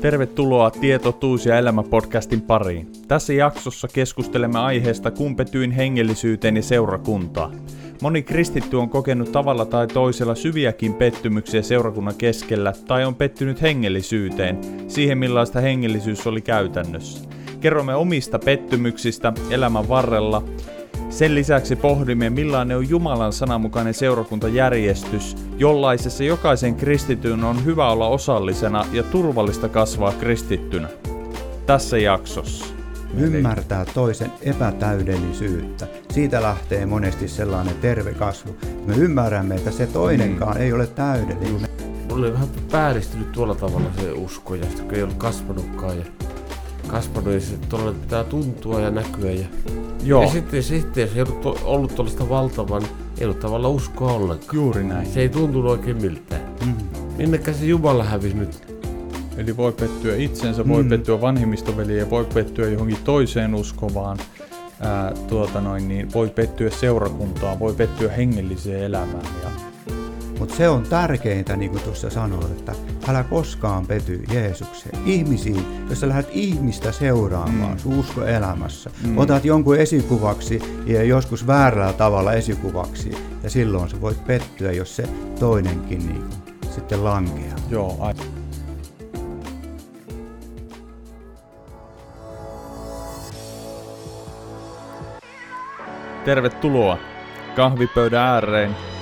Tervetuloa Tieto, Tuus ja Elämä-podcastin pariin. Tässä jaksossa keskustelemme aiheesta kumpetyin hengellisyyteen ja seurakuntaa. Moni kristitty on kokenut tavalla tai toisella syviäkin pettymyksiä seurakunnan keskellä tai on pettynyt hengellisyyteen, siihen millaista hengellisyys oli käytännössä. Kerromme omista pettymyksistä elämän varrella sen lisäksi pohdimme, millainen on Jumalan sananmukainen seurakuntajärjestys, jollaisessa jokaisen kristityn on hyvä olla osallisena ja turvallista kasvaa kristittynä. Tässä jaksossa. Ymmärtää toisen epätäydellisyyttä. Siitä lähtee monesti sellainen terve kasvu. Me ymmärrämme, että se toinenkaan mm. ei ole täydellinen. Mulla oli vähän pääristynyt tuolla tavalla se usko, ja kun ei ollut kasvanutkaan. Ja kasvanut ja se tuolla pitää tuntua ja näkyä. Ja, Joo. ja sitten, sitten jos ei ollut, ollut tuollaista valtavan, ei ollut tavallaan uskoa ollenkaan. Juuri näin. Se ei tuntunut oikein miltään. Mm. Minnekä se Jumala hävisi nyt? Eli voi pettyä itsensä, voi mm. pettyä vanhimmistoveliä, voi pettyä johonkin toiseen uskovaan, ää, tuota noin, niin voi pettyä seurakuntaan, voi pettyä hengelliseen elämään. Ja... Mutta se on tärkeintä, niin kuin tuossa sanoit, että älä koskaan pety Jeesukseen. Ihmisiin, jos sä lähdet ihmistä seuraamaan mm. sun uskoelämässä, mm. otat jonkun esikuvaksi ja joskus väärällä tavalla esikuvaksi, ja silloin sä voit pettyä, jos se toinenkin niin kuin, sitten lankeaa. Joo, aivan. Tervetuloa kahvipöydän ääreen,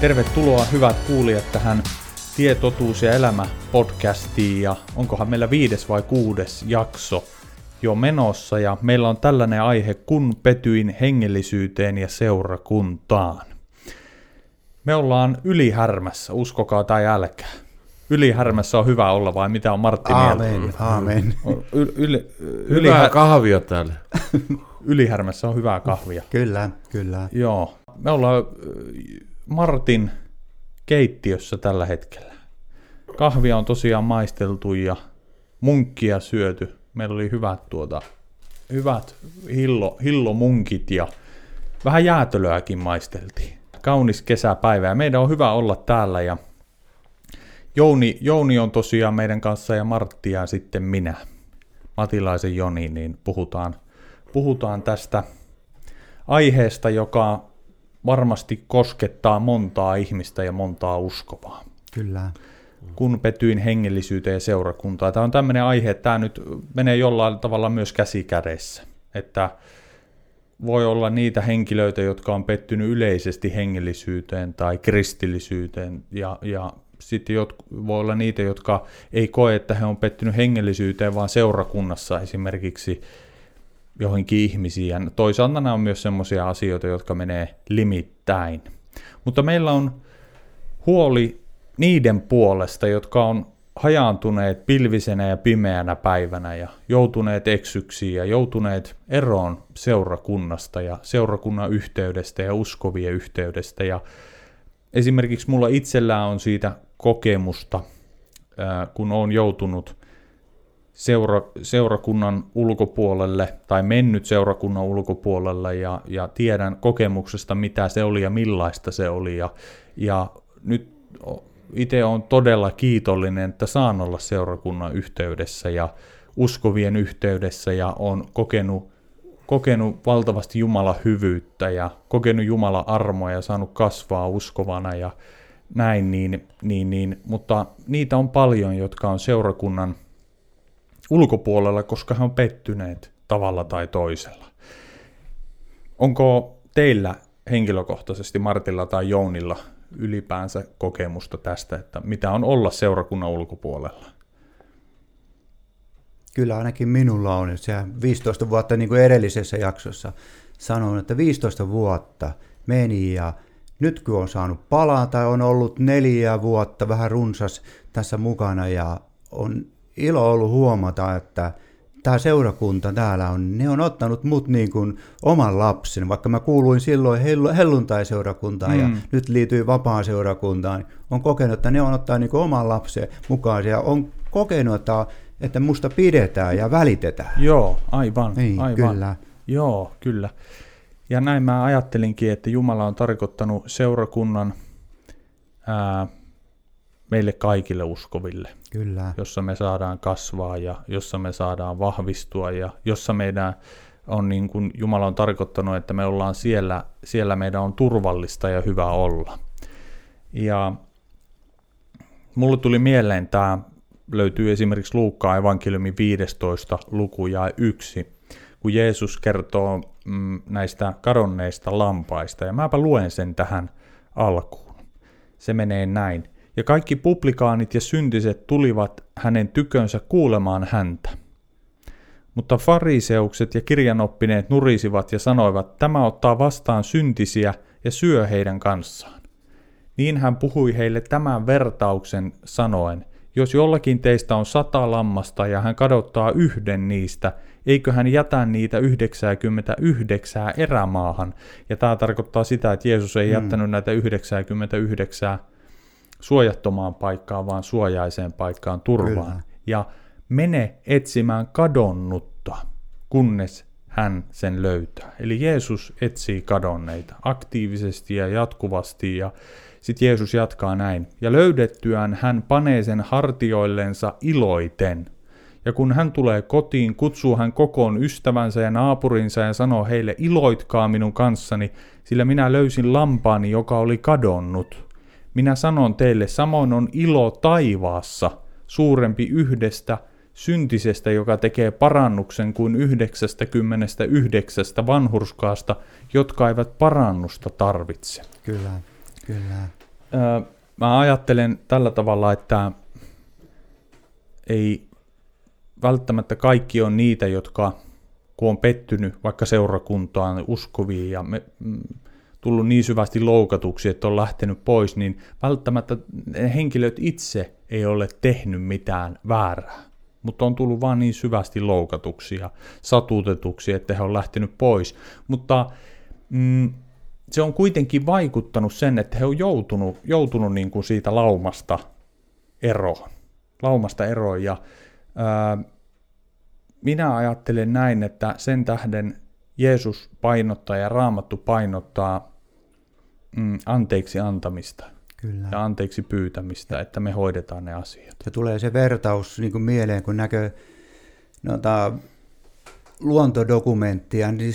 Tervetuloa hyvät kuulijat tähän Tie, totuus ja elämä podcastiin ja onkohan meillä viides vai kuudes jakso jo menossa ja meillä on tällainen aihe kun petyin hengellisyyteen ja seurakuntaan. Me ollaan ylihärmässä, uskokaa tai älkää. Ylihärmässä on hyvä olla vai mitä on Martti Aamen, mieltä? aamen. Yli, yli, Hyvää kahvia täällä. ylihärmässä on hyvää kahvia. Kyllä, kyllä. Joo. Me ollaan Martin keittiössä tällä hetkellä. Kahvia on tosiaan maisteltu ja munkkia syöty. Meillä oli hyvät, tuota, hyvät hillo, hillomunkit ja vähän jäätölöäkin maisteltiin. Kaunis kesäpäivä ja meidän on hyvä olla täällä ja Jouni, Jouni on tosiaan meidän kanssa ja Martti ja sitten minä, Matilaisen Joni, niin puhutaan, puhutaan tästä aiheesta, joka varmasti koskettaa montaa ihmistä ja montaa uskovaa. Kyllä. Kun petyin hengellisyyteen ja seurakuntaan. Tämä on tämmöinen aihe, että tämä nyt menee jollain tavalla myös käsi kädessä. Että voi olla niitä henkilöitä, jotka on pettynyt yleisesti hengellisyyteen tai kristillisyyteen ja, ja sitten jot, voi olla niitä, jotka ei koe, että he on pettynyt hengellisyyteen, vaan seurakunnassa esimerkiksi johonkin ihmisiin. Ja toisaalta nämä on myös sellaisia asioita, jotka menee limittäin. Mutta meillä on huoli niiden puolesta, jotka on hajaantuneet pilvisenä ja pimeänä päivänä ja joutuneet eksyksiin ja joutuneet eroon seurakunnasta ja seurakunnan yhteydestä ja uskovien yhteydestä. Ja esimerkiksi mulla itsellään on siitä kokemusta, kun on joutunut seura, seurakunnan ulkopuolelle tai mennyt seurakunnan ulkopuolelle ja, ja tiedän kokemuksesta, mitä se oli ja millaista se oli. Ja, ja nyt itse on todella kiitollinen, että saan olla seurakunnan yhteydessä ja uskovien yhteydessä ja on kokenut, kokenut valtavasti Jumalan hyvyyttä ja kokenut Jumalan armoa ja saanut kasvaa uskovana ja näin, niin, niin, niin, mutta niitä on paljon, jotka on seurakunnan ulkopuolella, koska he on pettyneet tavalla tai toisella. Onko teillä henkilökohtaisesti Martilla tai Jounilla ylipäänsä kokemusta tästä, että mitä on olla seurakunnan ulkopuolella? Kyllä ainakin minulla on. Se 15 vuotta, niin kuin edellisessä jaksossa sanoin, että 15 vuotta meni ja nyt kun on saanut palata, on ollut neljä vuotta vähän runsas tässä mukana ja on ilo ollut huomata, että tämä seurakunta täällä on, ne on ottanut mut niin kuin oman lapsen, vaikka mä kuuluin silloin helluntai-seurakuntaan mm. ja nyt liityin vapaan seurakuntaan, on kokenut, että ne on ottaa niin kuin oman lapsen mukaan ja on kokenut, että, että musta pidetään ja välitetään. Joo, aivan. Niin, aivan. kyllä. Joo, kyllä. Ja näin mä ajattelinkin, että Jumala on tarkoittanut seurakunnan ää, meille kaikille uskoville. Kyllä. Jossa me saadaan kasvaa ja jossa me saadaan vahvistua ja jossa meidän on niin kuin Jumala on tarkoittanut, että me ollaan siellä, siellä meidän on turvallista ja hyvä olla. Ja mulle tuli mieleen tämä, löytyy esimerkiksi Luukkaan evankeliumin 15 luku ja 1, kun Jeesus kertoo mm, näistä kadonneista lampaista, ja mäpä luen sen tähän alkuun. Se menee näin. Ja kaikki publikaanit ja syntiset tulivat hänen tykönsä kuulemaan häntä. Mutta fariseukset ja kirjanoppineet nurisivat ja sanoivat, tämä ottaa vastaan syntisiä ja syö heidän kanssaan. Niin hän puhui heille tämän vertauksen sanoen, jos jollakin teistä on sata lammasta ja hän kadottaa yhden niistä, eikö hän jätä niitä 99 erämaahan? Ja tämä tarkoittaa sitä, että Jeesus ei mm. jättänyt näitä 99 suojattomaan paikkaan, vaan suojaiseen paikkaan turvaan. Kyllä. Ja mene etsimään kadonnutta, kunnes hän sen löytää. Eli Jeesus etsii kadonneita aktiivisesti ja jatkuvasti ja sitten Jeesus jatkaa näin. Ja löydettyään hän panee sen hartioillensa iloiten. Ja kun hän tulee kotiin, kutsuu hän kokoon ystävänsä ja naapurinsa ja sanoo heille, iloitkaa minun kanssani, sillä minä löysin lampaani, joka oli kadonnut. Minä sanon teille, samoin on ilo taivaassa suurempi yhdestä syntisestä, joka tekee parannuksen kuin 99 vanhurskaasta, jotka eivät parannusta tarvitse. Kyllä, kyllä. Öö, mä ajattelen tällä tavalla, että ei välttämättä kaikki on niitä, jotka kun on pettynyt vaikka seurakuntaan uskoviin ja me, mm, tullut niin syvästi loukatuksi, että on lähtenyt pois, niin välttämättä henkilöt itse ei ole tehnyt mitään väärää. Mutta on tullut vaan niin syvästi loukatuksi ja satutetuksi, että he on lähtenyt pois. Mutta mm, se on kuitenkin vaikuttanut sen, että he on joutunut, joutunut niin kuin siitä laumasta eroon. Laumasta eroon ja ää, minä ajattelen näin, että sen tähden Jeesus painottaa ja Raamattu painottaa mm, anteeksi antamista Kyllä. ja anteeksi pyytämistä, että me hoidetaan ne asiat. Ja tulee se vertaus niin kuin mieleen, kun näkee noita luontodokumenttia, niin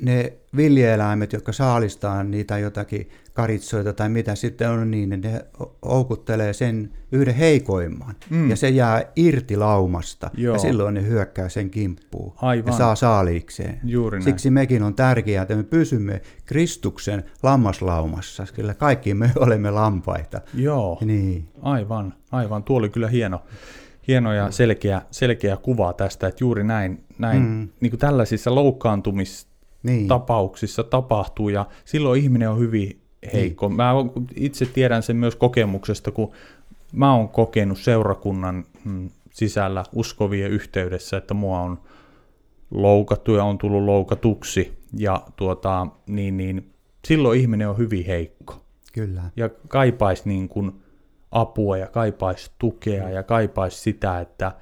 ne villieläimet, jotka saalistaa niitä jotakin karitsoita tai mitä sitten on, niin ne houkuttelee sen yhden heikoimman. Mm. Ja se jää irti laumasta. Joo. Ja silloin ne hyökkää sen kimppuun. Aivan. Ja saa saaliikseen. Juuri Siksi mekin on tärkeää, että me pysymme Kristuksen lammaslaumassa. Kyllä kaikki me olemme lampaita. Joo, niin. aivan, aivan. Tuo oli kyllä hieno hieno ja selkeä, selkeä kuva tästä, että juuri näin, näin mm. niin kuin tällaisissa loukkaantumistapauksissa niin. tapahtuu ja silloin ihminen on hyvin heikko. Niin. Mä itse tiedän sen myös kokemuksesta, kun mä oon kokenut seurakunnan mm, sisällä uskovien yhteydessä, että mua on loukattu ja on tullut loukatuksi ja tuota, niin, niin, silloin ihminen on hyvin heikko. Kyllä. Ja kaipaisi niin kuin, apua ja kaipaisi tukea ja kaipaisi sitä, että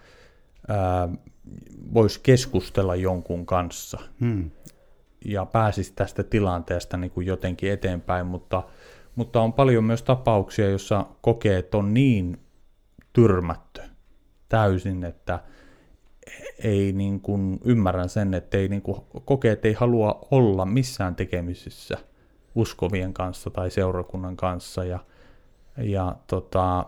voisi keskustella jonkun kanssa hmm. Ja pääsisi tästä tilanteesta niin kuin jotenkin eteenpäin, mutta, mutta on paljon myös tapauksia, jossa kokeet on niin tyrmätty täysin, että ei niin kuin, ymmärrän sen, että ei niin kuin, kokee, että ei halua olla missään tekemisissä uskovien kanssa tai seurakunnan kanssa. Ja, ja tota,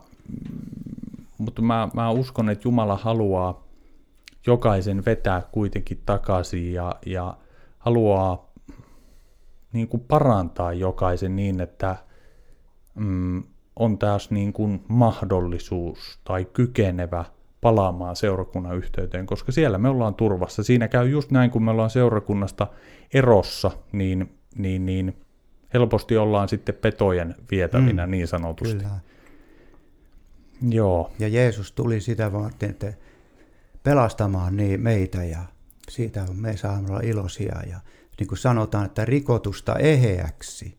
mutta mä, mä uskon, että Jumala haluaa jokaisen vetää kuitenkin takaisin ja, ja haluaa niin kuin parantaa jokaisen niin, että mm, on taas niin kuin mahdollisuus tai kykenevä palaamaan seurakunnan yhteyteen, koska siellä me ollaan turvassa. Siinä käy just näin, kun me ollaan seurakunnasta erossa, niin, niin, niin helposti ollaan sitten petojen vietävinä mm, niin sanotusti. Kyllä. Joo. Ja Jeesus tuli sitä varten, että pelastamaan niin meitä ja siitä on me saamme olla iloisia. Ja niin kuin sanotaan, että rikotusta eheäksi,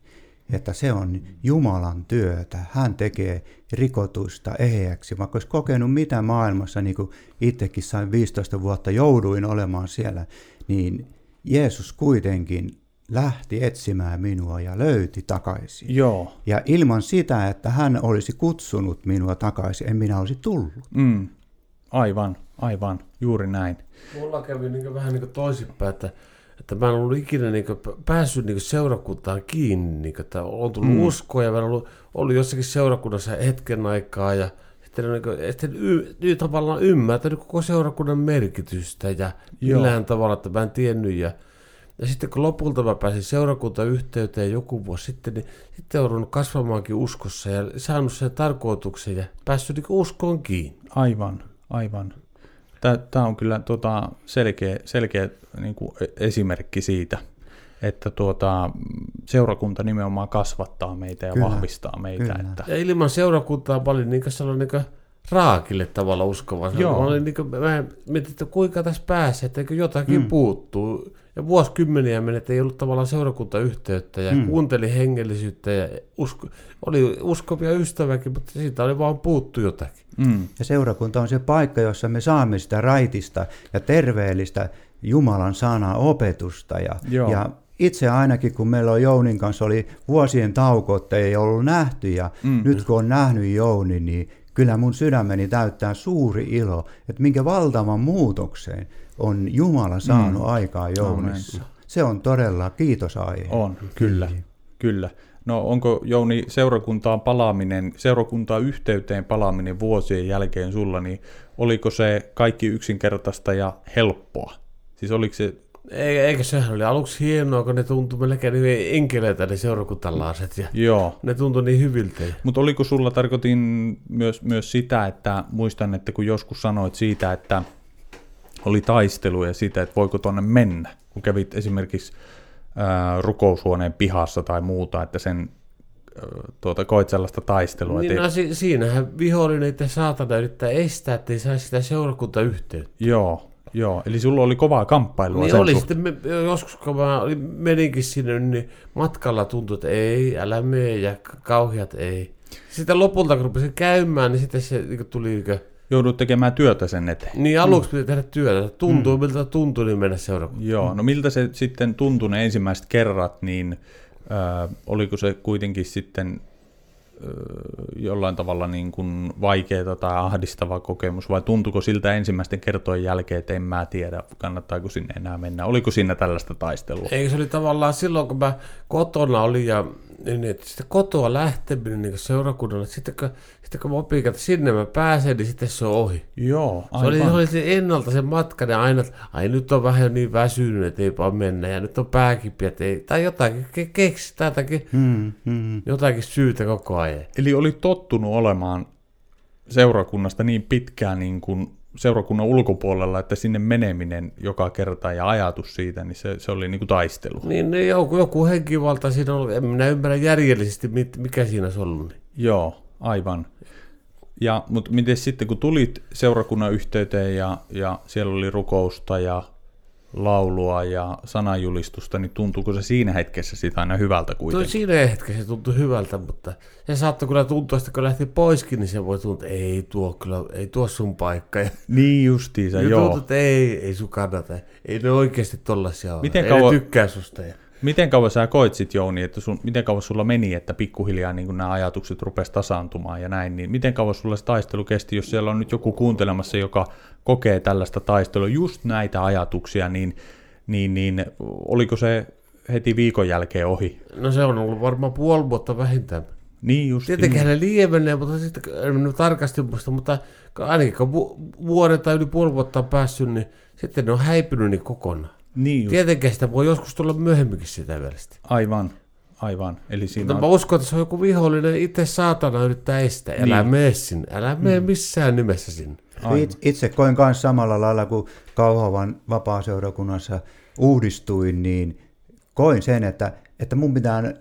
että se on Jumalan työtä. Hän tekee rikotusta eheäksi. Vaikka olisi kokenut mitä maailmassa, niin kuin itsekin sain 15 vuotta, jouduin olemaan siellä, niin Jeesus kuitenkin lähti etsimään minua ja löyti takaisin. Joo. Ja ilman sitä, että hän olisi kutsunut minua takaisin, en minä olisi tullut. Mm. Aivan, aivan, juuri näin. Mulla kävi niin vähän niin toisinpäin, että, että mä en ollut ikinä niin päässyt niin seurakuntaan kiinni, niin kuin, että on tullut mm. uskoa ja mä ollut, ollut jossakin seurakunnassa hetken aikaa ja sitten, niin kuin, sitten y, y, tavallaan ymmärtänyt koko seurakunnan merkitystä ja millään tavalla, että mä en tiennyt ja ja sitten kun lopulta mä pääsin seurakuntayhteyteen joku vuosi sitten, niin sitten olen kasvamaankin uskossa ja saanut sen tarkoituksen ja päässyt niin uskoon kiinni. Aivan, aivan. Tämä on kyllä tuota, selkeä, selkeä niin kuin e-, esimerkki siitä, että tuota, seurakunta nimenomaan kasvattaa meitä ja kyllä, vahvistaa meitä. Kyllä. Että... Ja ilman seurakuntaa paljon niin sellainen niin raakille tavalla uskova. Joo. Mä, olin, niin kuin, mä mietin, että kuinka tässä pääsee, että jotakin mm. puuttuu ja vuosikymmeniä meni, että ei ollut tavallaan seurakuntayhteyttä ja mm. kuunteli hengellisyyttä ja usko, oli uskovia ystäväkin, mutta siitä oli vaan puuttu jotakin. Mm. Ja seurakunta on se paikka, jossa me saamme sitä raitista ja terveellistä Jumalan sanaa opetusta. Ja, ja itse ainakin, kun meillä on Jounin kanssa oli vuosien tauko, että ei ollut nähty ja mm. nyt kun on nähnyt Jouni, niin kyllä mun sydämeni täyttää suuri ilo, että minkä valtavan muutokseen on Jumala saanut mm. aikaa Jounissa. Se on todella kiitosaihe. On, kyllä, niin. kyllä. No onko Jouni seurakuntaan palaaminen, seurakuntaan yhteyteen palaaminen vuosien jälkeen sulla, niin oliko se kaikki yksinkertaista ja helppoa? Siis oliko se eikö se oli aluksi hienoa, kun ne tuntui melkein niin enkeleitä ne seurakuntalaiset ja Joo. ne tuntui niin hyviltä. Mutta oliko sulla, tarkoitin myös, myös sitä, että muistan, että kun joskus sanoit siitä, että oli taisteluja siitä, että voiko tuonne mennä, kun kävit esimerkiksi ää, rukoushuoneen pihassa tai muuta, että sen tuota, koit sellaista taistelua. Niin, no, si- siinähän vihollinen ja saatana yrittää estää, että ei saisi sitä seurakuntayhteyttä. Joo, Joo, eli sulla oli kovaa kamppailua niin oli, sitten me, joskus kun mä meninkin sinne, niin matkalla tuntui, että ei, älä mene ja kauheat ei. Sitten lopulta kun rupesin käymään, niin sitten se niin tuli... Niin Joudut tekemään työtä sen eteen. Niin, aluksi mm. piti tehdä työtä. Tuntuu, mm. miltä tuntui, niin mennä seurakuntaan. Joo, no miltä se sitten tuntui ne ensimmäiset kerrat, niin äh, oliko se kuitenkin sitten jollain tavalla niin kuin vaikeaa tai ahdistava kokemus, vai tuntuko siltä ensimmäisten kertojen jälkeen, että en mä tiedä, kannattaako sinne enää mennä? Oliko siinä tällaista taistelua? Eikö se oli tavallaan silloin, kun mä kotona olin ja niin, että sitten kotoa lähteminen niin seurakunnalle, sitten kun, sitten kun mä opin, että sinne mä pääsen, niin sitten se on ohi. Joo, aivan. Se oli, se oli se ennalta se matka, ja aina, että ai nyt on vähän niin väsynyt, että ei vaan mennä, ja nyt on pääkipiä, ei, tai jotakin ke- keksi tätäkin, hmm, hmm. jotakin syytä koko ajan. Eli oli tottunut olemaan seurakunnasta niin pitkään niin kuin seurakunnan ulkopuolella, että sinne meneminen joka kerta ja ajatus siitä, niin se, se oli niin kuin taistelu. Niin, joku, joku henkivalta siinä on, en minä ymmärrä järjellisesti, mikä siinä on ollut. Joo, aivan. Ja, mutta miten sitten, kun tulit seurakunnan yhteyteen ja, ja siellä oli rukousta ja laulua ja sananjulistusta, niin tuntuuko se siinä hetkessä sitä aina hyvältä kuitenkin? Tuo siinä hetkessä se tuntui hyvältä, mutta se saattoi kyllä tuntua, että kun lähti poiskin, niin se voi tuntua, että ei tuo kyllä, ei tuo sun paikka. Ja niin justiinsa, joo. Tuntuu, että ei, ei sun kannata, ei ne oikeasti tollasia ole, Miten ei kauan, ne tykkää susta. Ja... Miten kauan sä koit sit, Jouni, että sun, miten kauan sulla meni, että pikkuhiljaa niin nämä ajatukset rupesi tasaantumaan ja näin, niin miten kauan sulla se taistelu kesti, jos siellä on nyt joku kuuntelemassa, joka kokee tällaista taistelua, just näitä ajatuksia, niin, niin, niin oliko se heti viikon jälkeen ohi? No se on ollut varmaan puoli vuotta vähintään. Niin just. Tietenkin hän lievenee, mutta sitten en tarkasti muista, mutta ainakin kun vu- vuoden tai yli puoli vuotta on päässyt, niin sitten ne on häipynyt niin kokonaan. Niin just. Tietenkin sitä voi joskus tulla myöhemminkin sitä välistä. Aivan, aivan. Eli siinä Mutta mä on, uskon, että se on joku vihollinen, itse saatana yrittää estää. Älä Niin. mene sinne, älä mene missään nimessä sinne. Aivan. Itse, itse koin myös samalla lailla kuin Kauhavan vapaaseurakunnassa uudistuin, niin koin sen, että, että mun pitää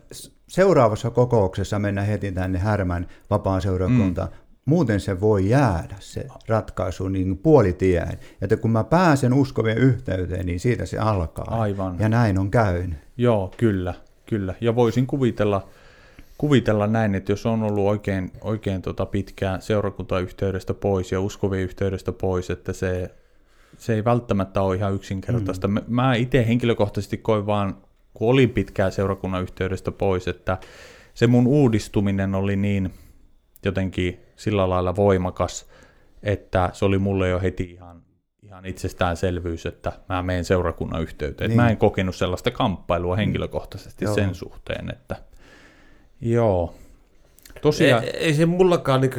seuraavassa kokouksessa mennä heti tänne Härmän vapaaseurakuntaan. Mm. Muuten se voi jäädä se ratkaisu niin puolitiehen. Että kun mä pääsen uskovien yhteyteen, niin siitä se alkaa. Aivan. Ja näin on käynyt. Joo, kyllä, kyllä. Ja voisin kuvitella, kuvitella näin, että jos on ollut oikein, oikein tota pitkään seurakuntayhteydestä pois ja uskovien yhteydestä pois, että se, se ei välttämättä ole ihan yksinkertaista. Mm. Mä itse henkilökohtaisesti koin vaan, kun olin pitkään seurakunnan yhteydestä pois, että se mun uudistuminen oli niin jotenkin sillä lailla voimakas, että se oli mulle jo heti ihan, ihan itsestäänselvyys, että mä menen seurakunnan yhteyteen. Niin. Mä en kokenut sellaista kamppailua henkilökohtaisesti Joo. sen suhteen, että joo. Tosiaan, Ei, ei se mullakaan, niin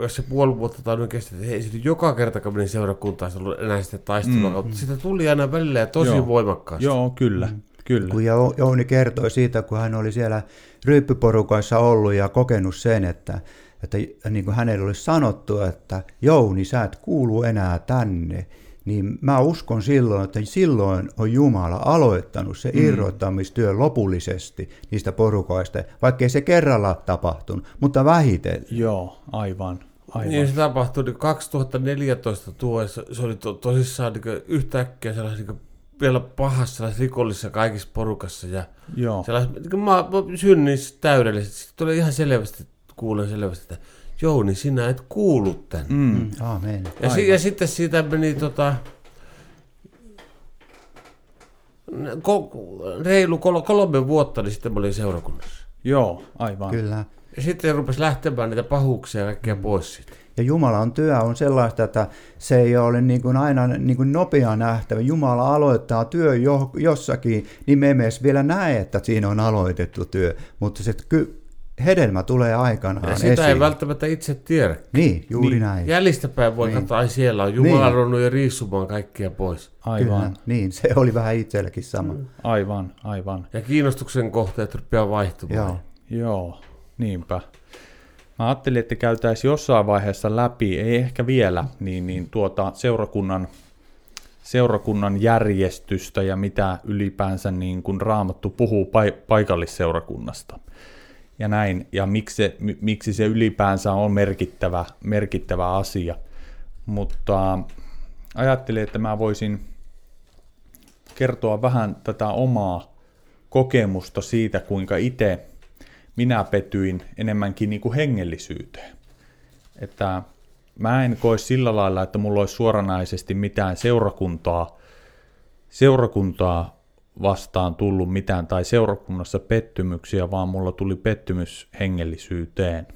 jos se puoli vuotta tai noin kesti, että ei se joka kerta, kun menin seurakuntaan, se ollut enää sitä taistelua, mm. mutta sitä tuli aina välillä ja tosi Joo. voimakkaasti. joo, kyllä, mm. kyllä. Kun Jo- Jouni kertoi siitä, kun hän oli siellä ryyppyporukoissa ollut ja kokenut sen, että, että niin kuin hänelle oli sanottu, että Jouni, sä et kuulu enää tänne, niin mä uskon silloin, että silloin on Jumala aloittanut se irrottamistyö lopullisesti niistä porukoista, vaikkei se kerralla tapahtunut, mutta vähitellen. Joo, aivan, aivan. Niin se tapahtui niin 2014 tuo, se, se oli to, tosissaan niin yhtäkkiä sellaisessa niin vielä pahassa sellaisessa rikollisessa kaikissa porukassa ja joo, sellaisessa, niin mä, mä synnin täydellisesti. Sitten tuli ihan selvästi, kuulen selvästi, että Jouni, sinä et kuulu tänne. Mm. mm, Aamen. Ja, si, ja sitten siitä meni tota, ko, reilu kol, kolme vuotta, niin sitten mä olin seurakunnassa. joo, aivan. Kyllä. Ja sitten rupesi lähtemään niitä pahuuksia ja kaikkea pois siitä. Ja Jumalan työ on sellaista, että se ei ole niin kuin aina niin kuin nopea nähtävä. Jumala aloittaa työ jo, jossakin, niin me emme edes vielä näe, että siinä on aloitettu työ, mutta se ky- hedelmä tulee aikanaan Ja sitä esiin. ei välttämättä itse tiedä. Niin, juuri Niin. näin. Jäljistäpäin voi Niin. katsoa, ai siellä on Jumala Niin. jo riissumaan kaikkia pois. Aivan, Kyllä, niin, se oli vähän itselläkin sama. Mm. aivan, aivan. Ja kiinnostuksen kohteet rupeaa vaihtumaan. Joo. Joo, niinpä. Mä ajattelin, että käytäisiin jossain vaiheessa läpi, ei ehkä vielä, niin, niin tuota seurakunnan, seurakunnan järjestystä ja mitä ylipäänsä niin kuin Raamattu puhuu pai- paikallisseurakunnasta. Ja näin, ja miksi se, mi- miksi se ylipäänsä on merkittävä, merkittävä asia. Mutta ajattelin, että mä voisin kertoa vähän tätä omaa kokemusta siitä, kuinka itse minä petyin enemmänkin niin kuin hengellisyyteen. Että mä en koe sillä lailla, että mulla olisi suoranaisesti mitään seurakuntaa, seurakuntaa vastaan tullut mitään tai seurakunnassa pettymyksiä, vaan mulla tuli pettymys hengellisyyteen.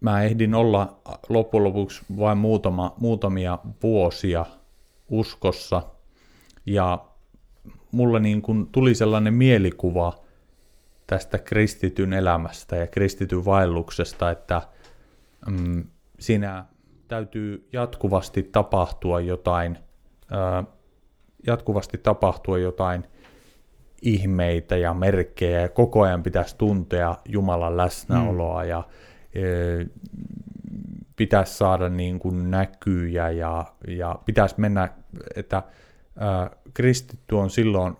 Mä ehdin olla loppujen lopuksi vain muutama, muutamia vuosia uskossa ja mulla niin kuin tuli sellainen mielikuva tästä kristityn elämästä ja kristityn vaelluksesta, että mm, siinä täytyy jatkuvasti tapahtua jotain, jatkuvasti tapahtua jotain ihmeitä ja merkkejä ja koko ajan pitäisi tuntea Jumalan läsnäoloa mm. ja e, pitäisi saada niin kuin näkyjä ja, ja pitäisi mennä, että ää, kristitty on silloin,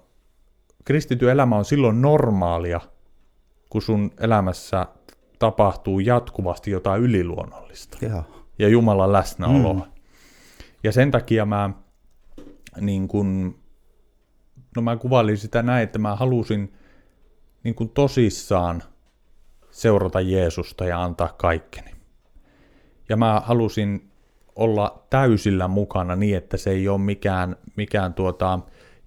kristitty elämä on silloin normaalia, kun sun elämässä tapahtuu jatkuvasti jotain yliluonnollista Joo. ja Jumalan läsnäoloa. Mm. Ja sen takia mä niin kun, no mä kuvailin sitä näin, että mä halusin niin kun tosissaan seurata Jeesusta ja antaa kaikkeni. Ja mä halusin olla täysillä mukana niin, että se ei ole mikään, mikään tuota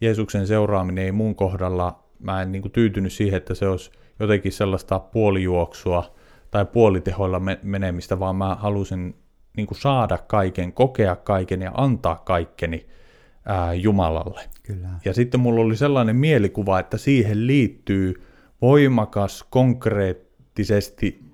Jeesuksen seuraaminen ei mun kohdalla, mä en niin kuin tyytynyt siihen, että se olisi jotenkin sellaista puolijuoksua tai puolitehoilla menemistä, vaan mä halusin niin kuin saada kaiken, kokea kaiken ja antaa kaikkeni ää, Jumalalle. Kyllä. Ja sitten mulla oli sellainen mielikuva, että siihen liittyy voimakas, konkreettisesti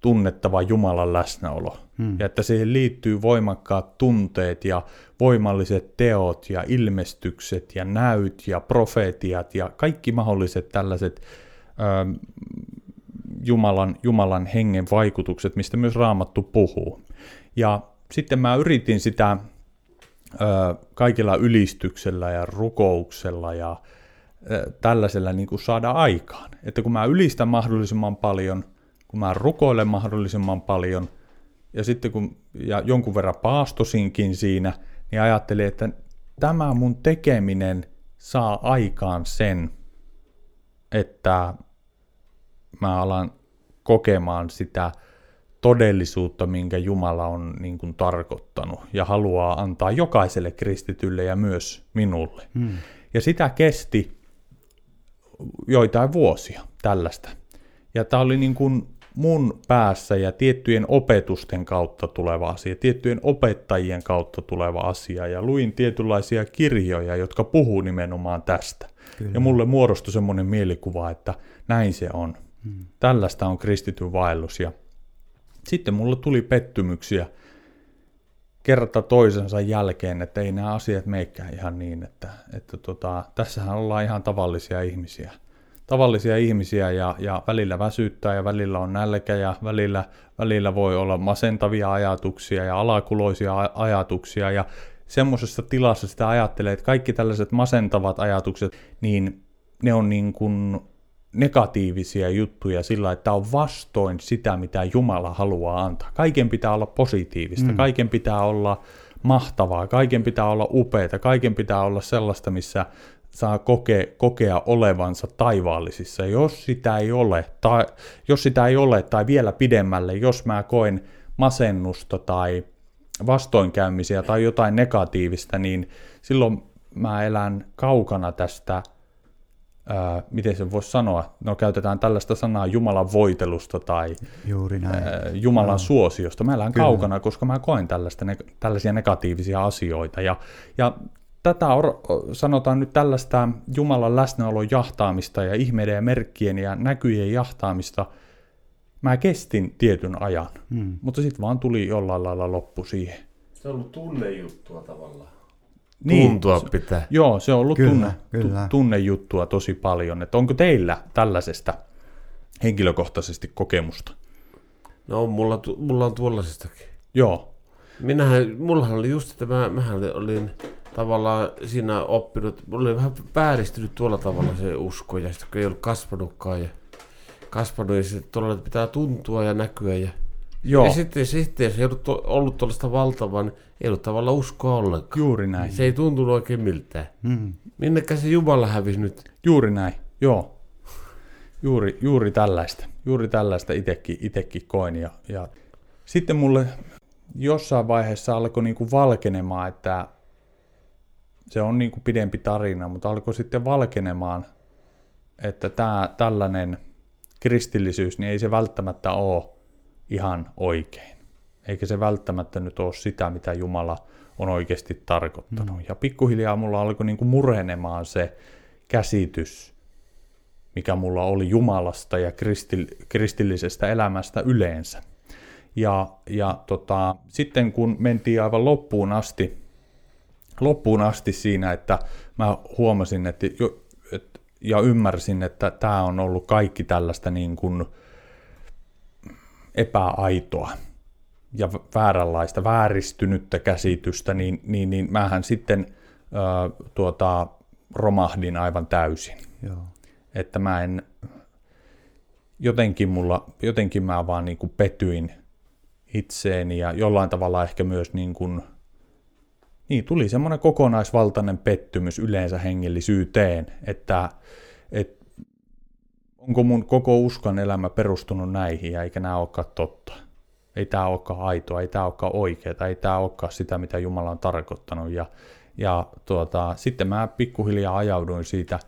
tunnettava Jumalan läsnäolo. Hmm. Ja että siihen liittyy voimakkaat tunteet ja voimalliset teot ja ilmestykset ja näyt ja profeetiat ja kaikki mahdolliset tällaiset ö, Jumalan, Jumalan hengen vaikutukset, mistä myös Raamattu puhuu. Ja sitten mä yritin sitä kaikilla ylistyksellä ja rukouksella ja tällaisella niin kuin saada aikaan. Että kun mä ylistän mahdollisimman paljon, kun mä rukoilen mahdollisimman paljon, ja sitten kun ja jonkun verran paastosinkin siinä, niin ajattelin, että tämä mun tekeminen saa aikaan sen, että mä alan kokemaan sitä todellisuutta, minkä Jumala on niin kuin tarkoittanut ja haluaa antaa jokaiselle kristitylle ja myös minulle. Hmm. Ja sitä kesti joitain vuosia tällaista. Ja tämä oli niin kuin mun päässä ja tiettyjen opetusten kautta tuleva asia, tiettyjen opettajien kautta tuleva asia. Ja luin tietynlaisia kirjoja, jotka puhuu nimenomaan tästä. Kyllä. Ja mulle muodostui semmoinen mielikuva, että näin se on. Hmm. Tällaista on kristityn vaellus. Ja sitten mulle tuli pettymyksiä kerta toisensa jälkeen, että ei nämä asiat meikään ihan niin, että, että tota, tässähän ollaan ihan tavallisia ihmisiä. Tavallisia ihmisiä ja, ja välillä väsyttää ja välillä on nälkä ja välillä, välillä voi olla masentavia ajatuksia ja alakuloisia ajatuksia ja semmoisessa tilassa sitä ajattelee, että kaikki tällaiset masentavat ajatukset, niin ne on niin kuin negatiivisia juttuja sillä, että on vastoin sitä, mitä Jumala haluaa antaa. Kaiken pitää olla positiivista, mm. kaiken pitää olla mahtavaa, kaiken pitää olla upeita, kaiken pitää olla sellaista, missä saa kokea, kokea olevansa taivaallisissa. Jos sitä ei ole, tai, jos sitä ei ole, tai vielä pidemmälle, jos mä koen masennusta tai vastoinkäymisiä tai jotain negatiivista, niin silloin mä elän kaukana tästä ää, miten se voisi sanoa, no käytetään tällaista sanaa Jumalan voitelusta tai Juuri näin. Ää, Jumalan no. suosiosta. Mä elän Kyllä. kaukana, koska mä koen tällaista, ne, tällaisia negatiivisia asioita. Ja, ja tätä or, sanotaan nyt tällaista Jumalan läsnäolon jahtaamista ja ihmeiden ja merkkien ja näkyjen jahtaamista, mä kestin tietyn ajan, hmm. mutta sitten vaan tuli jollain lailla loppu siihen. Se on ollut tunnejuttua tavallaan. Niin, Tuntua pitää. Joo, se on ollut kyllä, tunne, kyllä. tunnejuttua tosi paljon. Että onko teillä tällaisesta henkilökohtaisesti kokemusta? No, mulla, mulla on tuollaisestakin. Joo. Minähän, mullahan oli just, että mä, mähän olin tavallaan siinä oppinut, mulla oli vähän vääristynyt tuolla tavalla se usko, ja sitten kun ei ollut kasvanutkaan, ja kasvanut, ja sitten tuolla pitää tuntua ja näkyä, ja Joo. Ja sitten, sitten jos ei ollut, ollut tuollaista valtavan, ei ollut tavallaan uskoa ollenkaan. Juuri näin. Se ei tuntunut oikein miltään. Mm. Minnekä se Jumala hävisi nyt? Juuri näin, joo. Juuri, juuri tällaista. Juuri tällaista itekin, itekin koin. Ja, ja sitten mulle jossain vaiheessa alkoi niinku valkenemaan, että se on niinku pidempi tarina, mutta alkoi sitten valkenemaan, että tämä tällainen kristillisyys, niin ei se välttämättä ole ihan oikein. Eikä se välttämättä nyt ole sitä, mitä Jumala on oikeasti tarkoittanut. Mm. Ja pikkuhiljaa mulla alkoi niin kuin murenemaan se käsitys, mikä mulla oli Jumalasta ja kristill- kristillisestä elämästä yleensä. Ja, ja tota, sitten kun mentiin aivan loppuun asti, loppuun asti siinä, että mä huomasin että jo, et, ja ymmärsin, että tämä on ollut kaikki tällaista niin kuin, epäaitoa ja vääränlaista, vääristynyttä käsitystä, niin, niin, niin mähän sitten ö, tuota, romahdin aivan täysin. Joo. Että mä en, jotenkin, mulla, jotenkin mä vaan niin kuin petyin itseeni ja jollain tavalla ehkä myös niin kuin, niin tuli semmoinen kokonaisvaltainen pettymys yleensä hengellisyyteen, että, että onko mun koko uskon elämä perustunut näihin ja eikä nämä olekaan totta. Ei tämä olekaan aitoa, ei tämä olekaan oikeaa, ei tämä olekaan sitä, mitä Jumala on tarkoittanut. Ja, Ja tuota, sitten mä pikkuhiljaa ajauduin siitä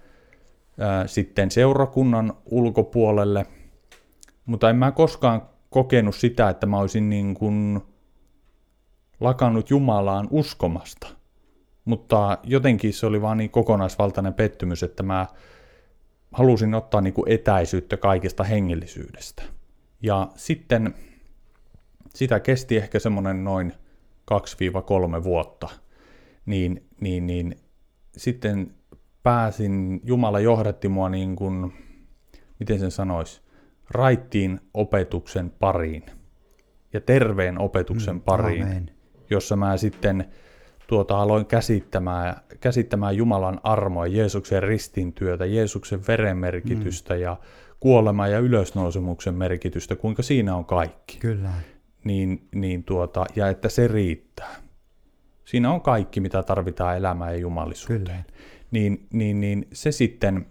ää, sitten seurakunnan ulkopuolelle, mutta en mä koskaan kokenut sitä, että mä olisin niin kuin lakannut Jumalaan uskomasta. Mutta jotenkin se oli vaan niin kokonaisvaltainen pettymys, että mä halusin ottaa niin kuin etäisyyttä kaikesta hengellisyydestä. Ja sitten sitä kesti ehkä semmoinen noin 2-3 vuotta, niin, niin, niin sitten pääsin, Jumala johdatti mua niin kuin, miten sen sanoisi, raittiin opetuksen pariin ja terveen opetuksen mm, pariin, amen. jossa mä sitten tuota, aloin käsittämään, käsittämään Jumalan armoa, Jeesuksen ristintyötä, Jeesuksen veren merkitystä mm. ja kuolema ja ylösnousemuksen merkitystä, kuinka siinä on kaikki. Kyllä. Niin, niin tuota, ja että se riittää. Siinä on kaikki, mitä tarvitaan elämään ja jumalisuuteen. Kyllä. Niin, niin, niin se sitten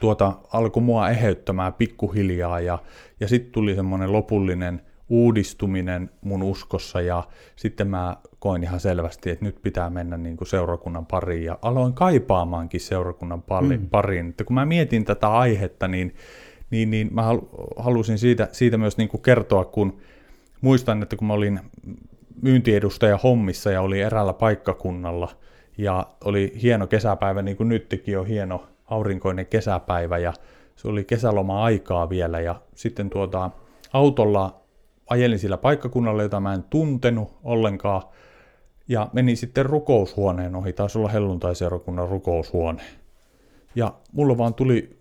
tuota, alkoi mua eheyttämään pikkuhiljaa ja, ja sitten tuli semmoinen lopullinen uudistuminen mun uskossa ja sitten mä koin ihan selvästi, että nyt pitää mennä niin kuin seurakunnan pariin ja aloin kaipaamaankin seurakunnan pari, mm. pariin. Että kun mä mietin tätä aihetta, niin, niin, niin mä halusin siitä, siitä myös niin kuin kertoa, kun muistan, että kun mä olin myyntiedustaja hommissa ja oli eräällä paikkakunnalla ja oli hieno kesäpäivä, niin kuin nytkin on hieno aurinkoinen kesäpäivä ja se oli kesäloma-aikaa vielä ja sitten tuota, autolla ajelin sillä paikkakunnalla, jota mä en tuntenut ollenkaan ja menin sitten rukoushuoneen ohi, taisi olla helluntai-seurakunnan rukoushuone. Ja mulla vaan tuli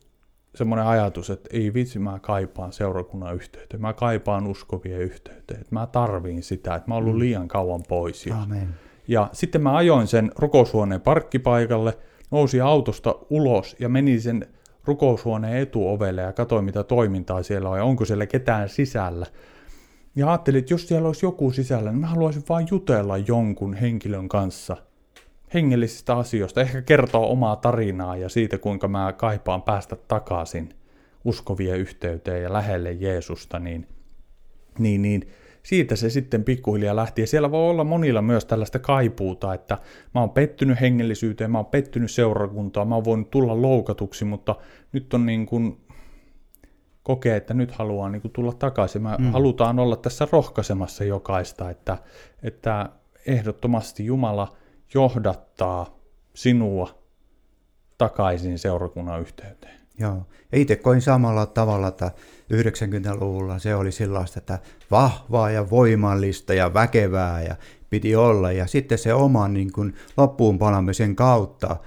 semmoinen ajatus, että ei vitsi, mä kaipaan seurakunnan yhteyteen, mä kaipaan uskovien yhteyteen, että mä tarviin sitä, että mä oon ollut mm. liian kauan pois. Ja, Amen. ja sitten mä ajoin sen rukoushuoneen parkkipaikalle, nousin autosta ulos ja menin sen rukoushuoneen etuovelle ja katsoin, mitä toimintaa siellä on ja onko siellä ketään sisällä. Ja ajattelin, että jos siellä olisi joku sisällä, niin mä haluaisin vain jutella jonkun henkilön kanssa hengellisistä asioista, ehkä kertoa omaa tarinaa ja siitä, kuinka mä kaipaan päästä takaisin uskovien yhteyteen ja lähelle Jeesusta, niin, niin, niin siitä se sitten pikkuhiljaa lähti. Ja siellä voi olla monilla myös tällaista kaipuuta, että mä oon pettynyt hengellisyyteen, mä oon pettynyt seurakuntaan, mä oon voinut tulla loukatuksi, mutta nyt on niin kuin kokee, että nyt haluaa niin kuin tulla takaisin. Me mm. halutaan olla tässä rohkaisemassa jokaista, että, että ehdottomasti Jumala johdattaa sinua takaisin seurakunnan yhteyteen. Joo. Ja itse koin samalla tavalla, että 90-luvulla se oli sellaista, että vahvaa ja voimallista ja väkevää ja piti olla. Ja sitten se oman niin kuin, loppuun palamisen kautta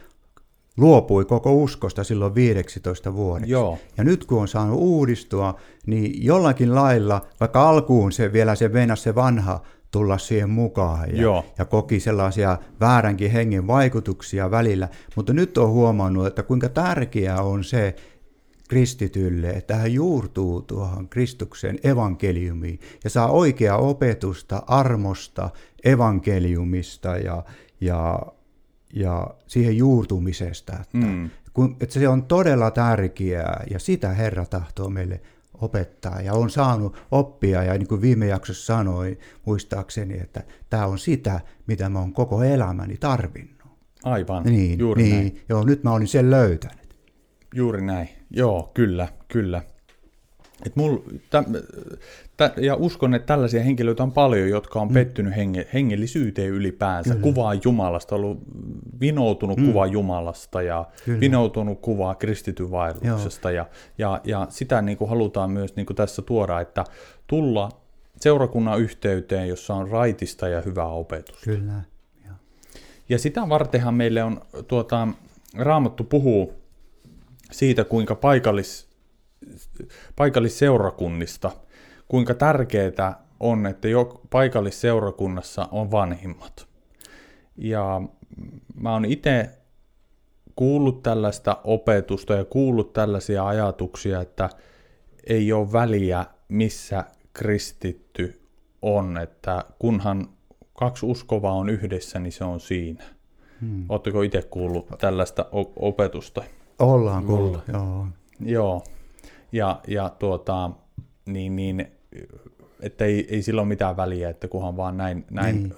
luopui koko uskosta silloin 15 vuodeksi. Joo. Ja nyt kun on saanut uudistua, niin jollakin lailla, vaikka alkuun se vielä se venäs se vanha tulla siihen mukaan ja, Joo. ja koki sellaisia vääränkin hengen vaikutuksia välillä, mutta nyt on huomannut, että kuinka tärkeää on se, kristitylle, että hän juurtuu tuohon Kristuksen evankeliumiin ja saa oikeaa opetusta armosta, evankeliumista ja, ja ja siihen juurtumisesta. Että, mm. kun, että se on todella tärkeää ja sitä Herra tahtoo meille opettaa ja on saanut oppia ja niin kuin viime jaksossa sanoin muistaakseni, että tämä on sitä, mitä mä oon koko elämäni tarvinnut. Aivan, niin, juuri niin, näin. Joo, nyt mä olin sen löytänyt. Juuri näin, joo, kyllä, kyllä. Et mul, tä, tä, ja uskon, että tällaisia henkilöitä on paljon, jotka on mm. pettynyt henge, hengellisyyteen ylipäänsä, Kyllä. kuvaa Jumalasta, ollut vinoutunut mm. kuva Jumalasta ja Kyllä. vinoutunut kuvaa kristityn vaelluksesta. Ja, ja, ja sitä niin kuin halutaan myös niin kuin tässä tuoda, että tulla seurakunnan yhteyteen, jossa on raitista ja hyvää opetusta. Kyllä. Ja, ja sitä vartenhan meille on, tuota, Raamattu puhuu siitä, kuinka paikallis paikallisseurakunnista, kuinka tärkeää on, että jo paikallisseurakunnassa on vanhimmat. Ja mä oon itse kuullut tällaista opetusta ja kuullut tällaisia ajatuksia, että ei ole väliä, missä kristitty on, että kunhan kaksi uskovaa on yhdessä, niin se on siinä. Hmm. Oletteko itse kuullut tällaista opetusta? Ollaan kuullut, joo. Joo, ja, ja tuota, niin, niin, että ei, ei sillä ole mitään väliä, että kunhan vaan näin, näin Niin.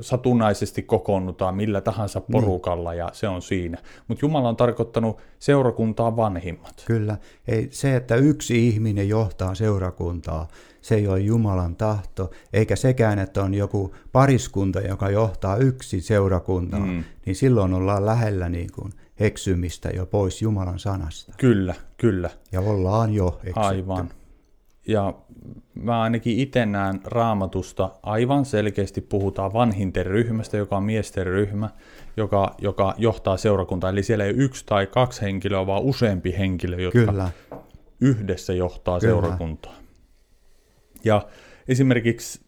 satunnaisesti kokoonnutaan millä tahansa porukalla ja se on siinä. Mutta Jumala on tarkoittanut seurakuntaa vanhimmat. Kyllä. Ei, se, että yksi ihminen johtaa seurakuntaa, se ei ole Jumalan tahto, eikä sekään, että on joku pariskunta, joka johtaa yksi seurakuntaa, mm. niin silloin ollaan lähellä niin kuin eksymistä jo pois Jumalan sanasta. Kyllä, kyllä. Ja ollaan jo eksytty. Aivan. Ja mä ainakin itse näen raamatusta aivan selkeästi puhutaan vanhinten ryhmästä, joka on miesten ryhmä, joka, joka johtaa seurakuntaa. Eli siellä ei yksi tai kaksi henkilöä, vaan useampi henkilö, jotka Kyllä, yhdessä johtaa Kyllä. seurakuntaa. Ja esimerkiksi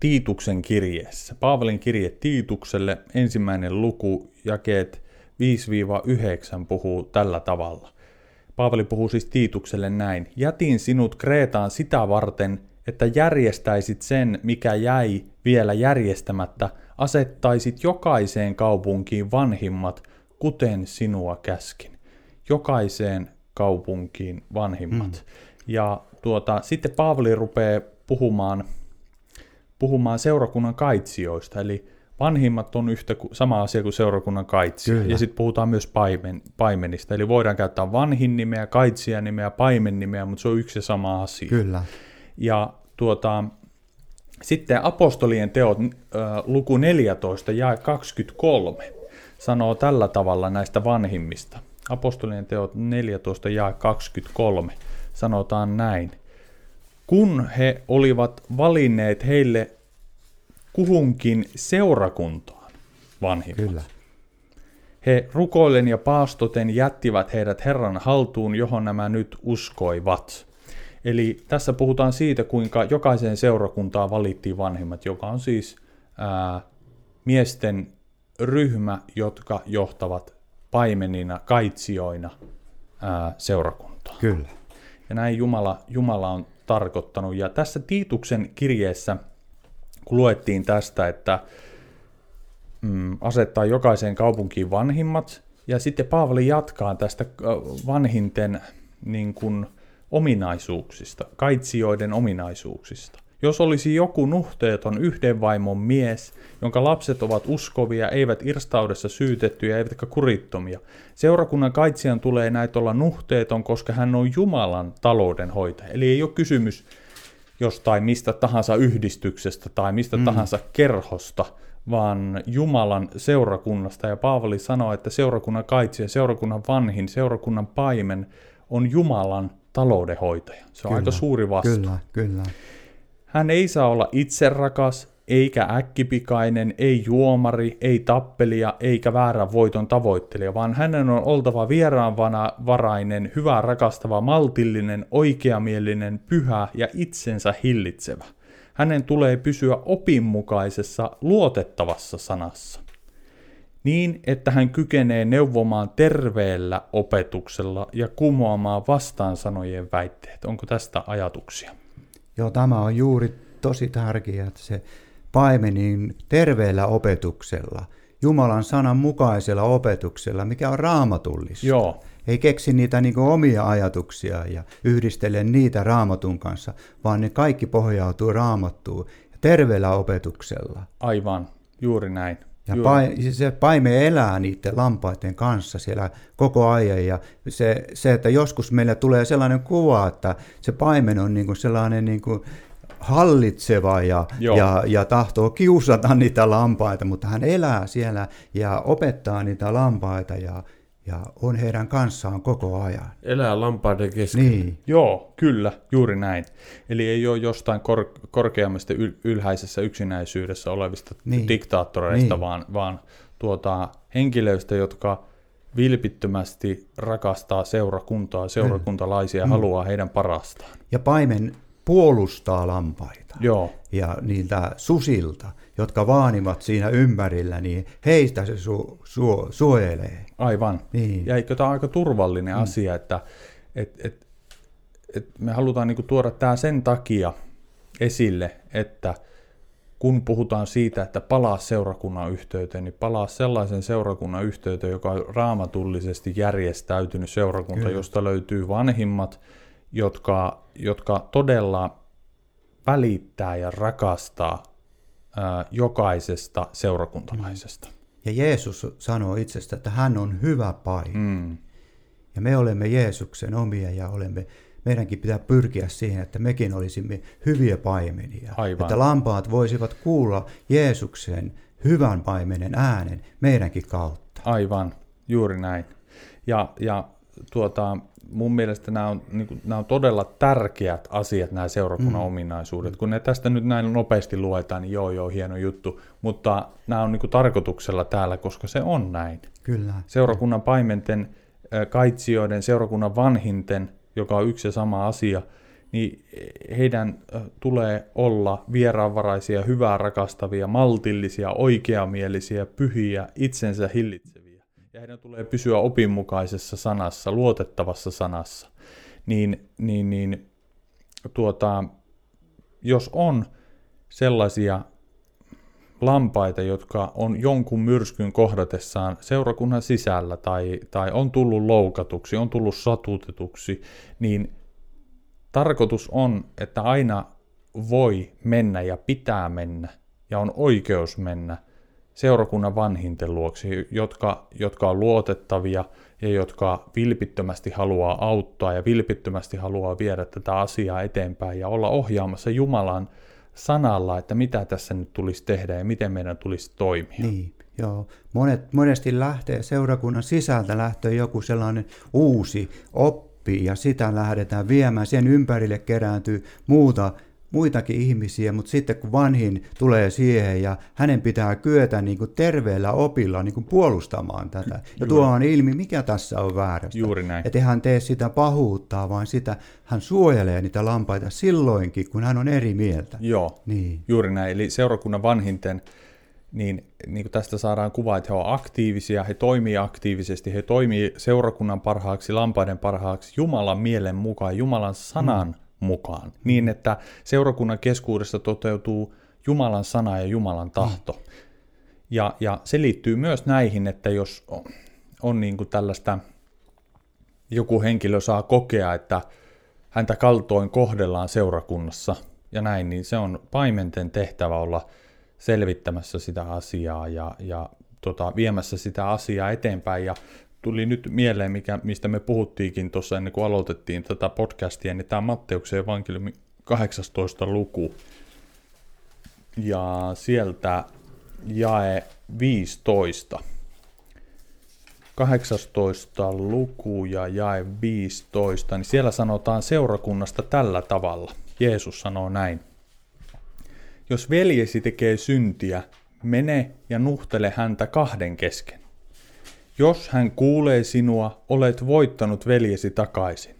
Tiituksen kirjeessä, Paavalin kirje Tiitukselle, ensimmäinen luku, jakeet 5-9 puhuu tällä tavalla. Paavali puhuu siis Tiitukselle näin. Jätin sinut Kreetaan sitä varten, että järjestäisit sen, mikä jäi vielä järjestämättä, asettaisit jokaiseen kaupunkiin vanhimmat, kuten sinua käskin. Jokaiseen kaupunkiin vanhimmat. Mm. Ja tuota, sitten Paavali rupeaa puhumaan, puhumaan seurakunnan kaitsijoista, eli vanhimmat on yhtä sama asia kuin seurakunnan kaitsija. Kyllä. Ja sitten puhutaan myös paimen, paimenista, eli voidaan käyttää vanhin nimeä, kaitsijan nimeä, paimen nimeä, mutta se on yksi ja sama asia. kyllä. Ja tuota, sitten apostolien teot, äh, luku 14 ja 23, sanoo tällä tavalla näistä vanhimmista. Apostolien teot 14 ja 23 sanotaan näin. Kun he olivat valinneet heille kuhunkin seurakuntaan vanhimmat, Kyllä. he rukoillen ja paastoten jättivät heidät Herran haltuun, johon nämä nyt uskoivat. Eli tässä puhutaan siitä, kuinka jokaiseen seurakuntaan valittiin vanhimmat, joka on siis ää, miesten ryhmä, jotka johtavat paimenina, kaitsijoina ää, seurakuntaa. Kyllä. Ja näin Jumala, Jumala on tarkoittanut. Ja tässä Tiituksen kirjeessä, kun luettiin tästä, että mm, asettaa jokaiseen kaupunkiin vanhimmat, ja sitten Paavali jatkaa tästä ö, vanhinten niin kuin, ominaisuuksista, kaitsijoiden ominaisuuksista. Jos olisi joku nuhteeton yhden vaimon mies, jonka lapset ovat uskovia, eivät irstaudessa syytettyjä, eivätkä kurittomia, seurakunnan kaitsijan tulee näitä olla nuhteeton, koska hän on Jumalan taloudenhoitaja. Eli ei ole kysymys jostain mistä tahansa yhdistyksestä tai mistä mm. tahansa kerhosta, vaan Jumalan seurakunnasta. Ja Paavali sanoo, että seurakunnan kaitsija, seurakunnan vanhin, seurakunnan paimen on Jumalan taloudenhoitaja. Se on Kyllä, aika suuri vastuu. Kyllä, kyllä. Hän ei saa olla itserakas, eikä äkkipikainen, ei juomari, ei tappelija, eikä väärän voiton tavoittelija, vaan hänen on oltava vieraanvarainen, hyvä rakastava, maltillinen, oikeamielinen, pyhä ja itsensä hillitsevä. Hänen tulee pysyä opinmukaisessa, luotettavassa sanassa. Niin, että hän kykenee neuvomaan terveellä opetuksella ja kumoamaan vastaansanojen väitteet. Onko tästä ajatuksia? Joo, tämä on juuri tosi tärkeää, että se paimenin terveellä opetuksella, Jumalan sanan mukaisella opetuksella, mikä on raamatullista. Joo, Ei keksi niitä niin omia ajatuksia ja yhdistele niitä raamatun kanssa, vaan ne kaikki pohjautuu raamattuun ja terveellä opetuksella. aivan, juuri näin. Ja pai, siis se paime elää niiden lampaiden kanssa siellä koko ajan. Ja se, se, että joskus meillä tulee sellainen kuva, että se paimen on niin kuin sellainen niin kuin hallitseva ja, Joo. ja, ja tahtoo kiusata niitä lampaita, mutta hän elää siellä ja opettaa niitä lampaita ja, ja on heidän kanssaan koko ajan. Elää lampaiden kesken. Niin, Joo, kyllä, juuri näin. Eli ei ole jostain kor- korkeammasta yl- ylhäisessä yksinäisyydessä olevista niin. Diktaattoreista, Niin. vaan, vaan tuota, henkilöistä, jotka vilpittömästi rakastaa seurakuntaa, seurakuntalaisia ja Mm. haluaa heidän parastaan. ja paimen puolustaa lampaita. Joo, ja niiltä susilta, jotka vaanivat siinä ympärillä, niin heistä se su, su, suojelee. aivan. Niin. Ja eikö tämä ole aika turvallinen mm. asia, että et, et, et me halutaan niinku tuoda tämä sen takia esille, että kun puhutaan siitä, että palaa seurakunnan yhteyteen, niin palaa sellaisen seurakunnan yhteyteen, joka on raamatullisesti järjestäytynyt seurakunta, Kyllä. josta löytyy vanhimmat, jotka, jotka todella välittää ja rakastaa jokaisesta seurakuntalaisesta. Ja Jeesus sanoo itsestä, että hän on hyvä paimen. Mm. Ja me olemme Jeesuksen omia ja olemme, meidänkin pitää pyrkiä siihen, että mekin olisimme hyviä paimenia. Aivan. Että lampaat voisivat kuulla Jeesuksen hyvän paimenen äänen meidänkin kautta. Aivan, juuri näin. Ja, ja tuota, mun mielestä nämä on, niin kuin, nämä on todella tärkeät asiat, nämä seurakunnan mm. ominaisuudet. Kun ne tästä nyt näin nopeasti luetaan, niin joo, joo, hieno juttu. Mutta nämä on niin kuin, tarkoituksella täällä, koska se on näin. Kyllä. Seurakunnan paimenten, kaitsijoiden, seurakunnan vanhinten, joka on yksi ja sama asia, niin heidän tulee olla vieraanvaraisia, hyvää rakastavia, maltillisia, oikeamielisiä, pyhiä, itsensä hillitseviä ja heidän tulee pysyä opinmukaisessa sanassa, luotettavassa sanassa, niin, niin, niin tuota, jos on sellaisia lampaita, jotka on jonkun myrskyn kohdatessaan seurakunnan sisällä tai, tai on tullut loukatuksi, on tullut satutetuksi, niin tarkoitus on, että aina voi mennä ja pitää mennä ja on oikeus mennä seurakunnan vanhinten luoksi, jotka, jotka on luotettavia ja jotka vilpittömästi haluaa auttaa ja vilpittömästi haluaa viedä tätä asiaa eteenpäin ja olla ohjaamassa Jumalan sanalla, että mitä tässä nyt tulisi tehdä ja miten meidän tulisi toimia. Niin, joo. Monet, monesti lähtee seurakunnan sisältä lähtee joku sellainen uusi oppi ja sitä lähdetään viemään. Sen ympärille kerääntyy muuta muitakin ihmisiä, mutta sitten kun vanhin tulee siihen ja hänen pitää kyetä niin kuin terveellä opilla niin kuin puolustamaan tätä ja tuomaan ilmi, mikä tässä on väärästä. Juuri näin. Että hän tee sitä pahuuttaa, vaan sitä hän suojelee niitä lampaita silloinkin, kun hän on eri mieltä. Joo, niin. juuri näin. Eli seurakunnan vanhinten niin, niin kuin tästä saadaan kuva, että he ovat aktiivisia, he toimii aktiivisesti, he toimii seurakunnan parhaaksi, lampaiden parhaaksi, Jumalan mielen mukaan, Jumalan sanan mm mukaan, niin että seurakunnan keskuudessa toteutuu Jumalan sana ja Jumalan tahto. Ja, ja se liittyy myös näihin, että jos on, on niin kuin tällaista, joku henkilö saa kokea, että häntä kaltoin kohdellaan seurakunnassa ja näin, niin se on paimenten tehtävä olla selvittämässä sitä asiaa ja, ja tota, viemässä sitä asiaa eteenpäin. Ja tuli nyt mieleen, mikä, mistä me puhuttiinkin tuossa ennen kuin aloitettiin tätä podcastia, niin tämä Matteuksen evankeliumi 18 luku. Ja sieltä jae 15. 18 luku ja jae 15, niin siellä sanotaan seurakunnasta tällä tavalla. Jeesus sanoo näin. Jos veljesi tekee syntiä, mene ja nuhtele häntä kahden kesken. Jos hän kuulee sinua, olet voittanut veljesi takaisin.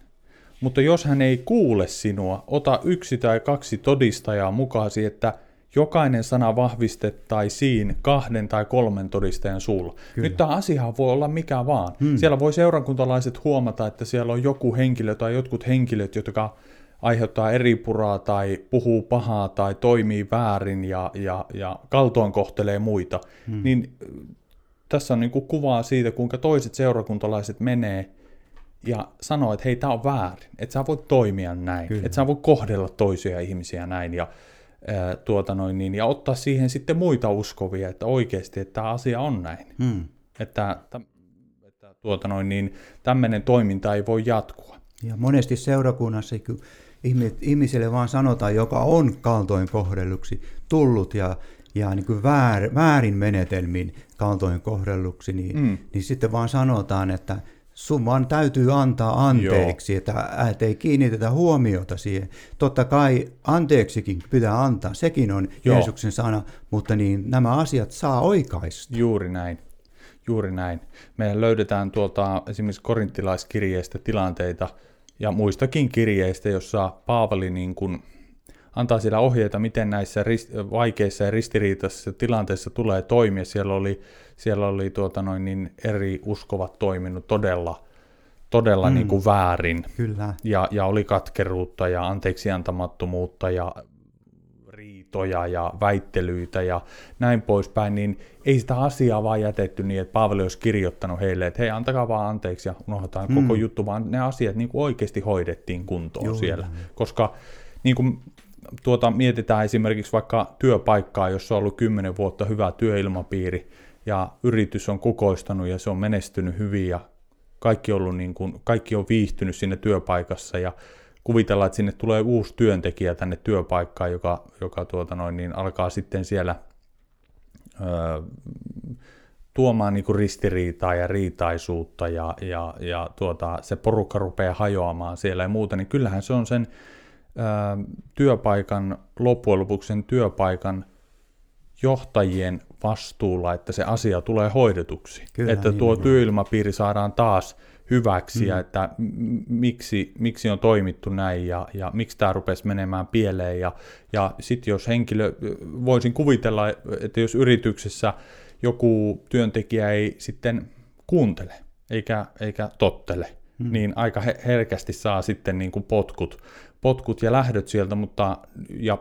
Mutta jos hän ei kuule sinua, ota yksi tai kaksi todistajaa mukaasi, että jokainen sana vahvistettaisiin kahden tai kolmen todistajan suulla. Kyllä. Nyt tämä asia voi olla mikä vaan. Hmm. Siellä voi seurankuntalaiset huomata, että siellä on joku henkilö tai jotkut henkilöt, jotka aiheuttaa eripuraa tai puhuu pahaa tai toimii väärin ja, ja, ja kaltoin kohtelee muita, hmm. niin tässä on niin kuin kuvaa siitä, kuinka toiset seurakuntalaiset menee ja sanoo, että hei, tämä on väärin, että sä voit toimia näin, Kyllä. että sä voit kohdella toisia ihmisiä näin ja, ää, tuota noin, niin, ja ottaa siihen sitten muita uskovia, että oikeasti, että tämä asia on näin. Hmm. Että, että tuota noin, niin, tämmöinen toiminta ei voi jatkua. Ja monesti seurakunnassa, kun ihmiselle vaan sanotaan, joka on kaltoin kohdelluksi tullut ja ja niin kuin väär, väärin menetelmin kaltoin kohdelluksi, niin, mm. niin sitten vaan sanotaan, että sun vaan täytyy antaa anteeksi, Joo. että, että ei kiinnitetä huomiota siihen. Totta kai anteeksikin pitää antaa, sekin on Joo. Jeesuksen sana, mutta niin nämä asiat saa oikaista. Juuri näin. Juuri näin. Me löydetään tuolta esimerkiksi korinttilaiskirjeestä tilanteita ja muistakin kirjeistä, jossa Paavali niin kuin antaa siellä ohjeita, miten näissä rist- vaikeissa ja ristiriitaisissa tilanteissa tulee toimia. Siellä oli, siellä oli tuota noin, niin eri uskovat toiminut todella, todella mm. niin kuin väärin. Kyllä. Ja, ja oli katkeruutta ja anteeksiantamattomuutta ja riitoja ja väittelyitä ja näin poispäin, niin ei sitä asiaa vaan jätetty niin, että Paavali olisi kirjoittanut heille, että hei, antakaa vaan anteeksi ja unohdetaan mm. koko juttu, vaan ne asiat niin kuin oikeasti hoidettiin kuntoon Joo. siellä. Koska niin kuin tuota, mietitään esimerkiksi vaikka työpaikkaa, jossa on ollut 10 vuotta hyvä työilmapiiri ja yritys on kukoistanut ja se on menestynyt hyvin ja kaikki, ollut niin kuin, kaikki on viihtynyt siinä työpaikassa ja kuvitellaan, että sinne tulee uusi työntekijä tänne työpaikkaan, joka, joka tuota noin, niin alkaa sitten siellä öö, tuomaan niin ristiriitaa ja riitaisuutta ja, ja, ja tuota, se porukka rupeaa hajoamaan siellä ja muuta, niin kyllähän se on sen työpaikan, loppujen lopuksi sen työpaikan johtajien vastuulla, että se asia tulee hoidetuksi. Kyllä, että niin, tuo niin. työilmapiiri saadaan taas hyväksi mm. ja että miksi, miksi on toimittu näin ja, ja miksi tämä rupesi menemään pieleen. Ja, ja sitten jos henkilö, voisin kuvitella, että jos yrityksessä joku työntekijä ei sitten kuuntele eikä, eikä tottele, mm. niin aika herkästi saa sitten niin kuin potkut, potkut ja lähdöt sieltä, mutta ja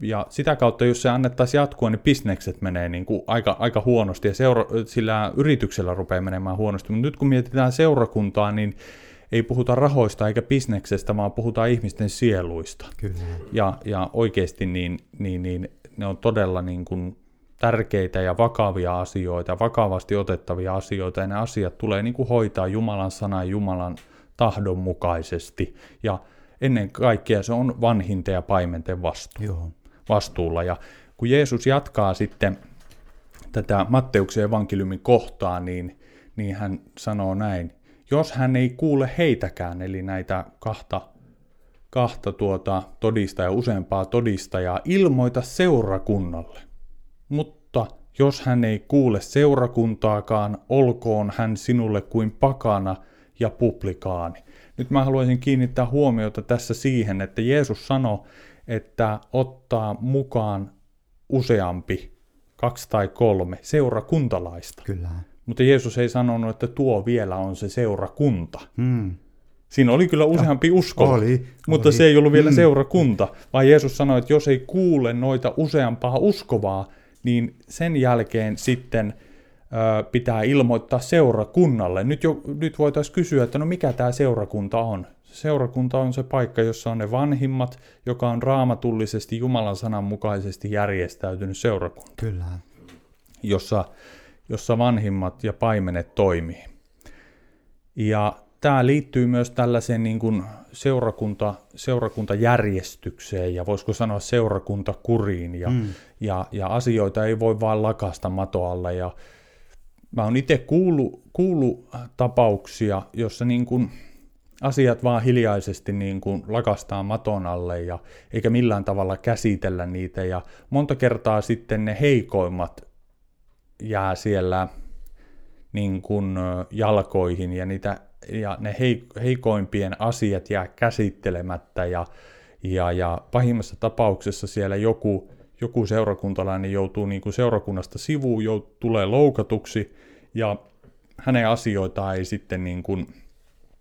ja sitä kautta, jos se annettaisiin jatkua, niin bisnekset menee niin kuin aika, aika huonosti ja seura- sillä yrityksellä rupeaa menemään huonosti. Mutta nyt kun mietitään seurakuntaa, niin ei puhuta rahoista eikä bisneksestä, vaan puhutaan ihmisten sieluista. Kyllä. Ja, ja oikeasti niin, niin, niin ne on todella niin kuin tärkeitä ja vakavia asioita, vakavasti otettavia asioita, ja ne asiat tulee niin kuin hoitaa Jumalan sanan Jumalan tahdon mukaisesti. Ja ennen kaikkea se on vanhinten ja paimenten vastuu. Joo vastuulla. Ja kun Jeesus jatkaa sitten tätä Matteuksen evankeliumin kohtaa, niin, niin hän sanoo näin, jos hän ei kuule heitäkään, eli näitä kahta, kahta tuota todistajaa, useampaa todistajaa, ilmoita seurakunnalle. Mutta jos hän ei kuule seurakuntaakaan, olkoon hän sinulle kuin pakana ja publikaani. Nyt mä haluaisin kiinnittää huomiota tässä siihen, että Jeesus sanoi, että ottaa mukaan useampi, kaksi tai kolme seurakuntalaista. Kyllä. Mutta Jeesus ei sanonut, että tuo vielä on se seurakunta. Hmm. Siinä oli kyllä useampi usko, oli, mutta oli. se ei ollut vielä mm. seurakunta, vaan Jeesus sanoi, että jos ei kuule noita useampaa uskovaa, niin sen jälkeen sitten pitää ilmoittaa seurakunnalle. Nyt, jo, nyt voitaisiin kysyä, että no mikä tämä seurakunta on? Seurakunta on se paikka, jossa on ne vanhimmat, joka on raamatullisesti Jumalan sanan mukaisesti järjestäytynyt seurakunta. Kyllä. Jossa, jossa vanhimmat ja paimenet toimii. Ja tämä liittyy myös tällaiseen niin kuin seurakunta, seurakuntajärjestykseen ja voisiko sanoa seurakuntakuriin ja, mm. ja, ja asioita ei voi vaan lakasta matoalla ja mä oon itse kuullut, kuullut tapauksia, jossa niin kuin asiat vaan hiljaisesti niin kuin lakastaa maton alle ja eikä millään tavalla käsitellä niitä. Ja monta kertaa sitten ne heikoimmat jää siellä niin kuin jalkoihin ja, niitä, ja ne heikoimpien asiat jää käsittelemättä. Ja, ja, ja pahimmassa tapauksessa siellä joku, joku seurakuntalainen joutuu niin kuin seurakunnasta sivuun, joutuu, tulee loukatuksi ja hänen asioitaan ei sitten niin kuin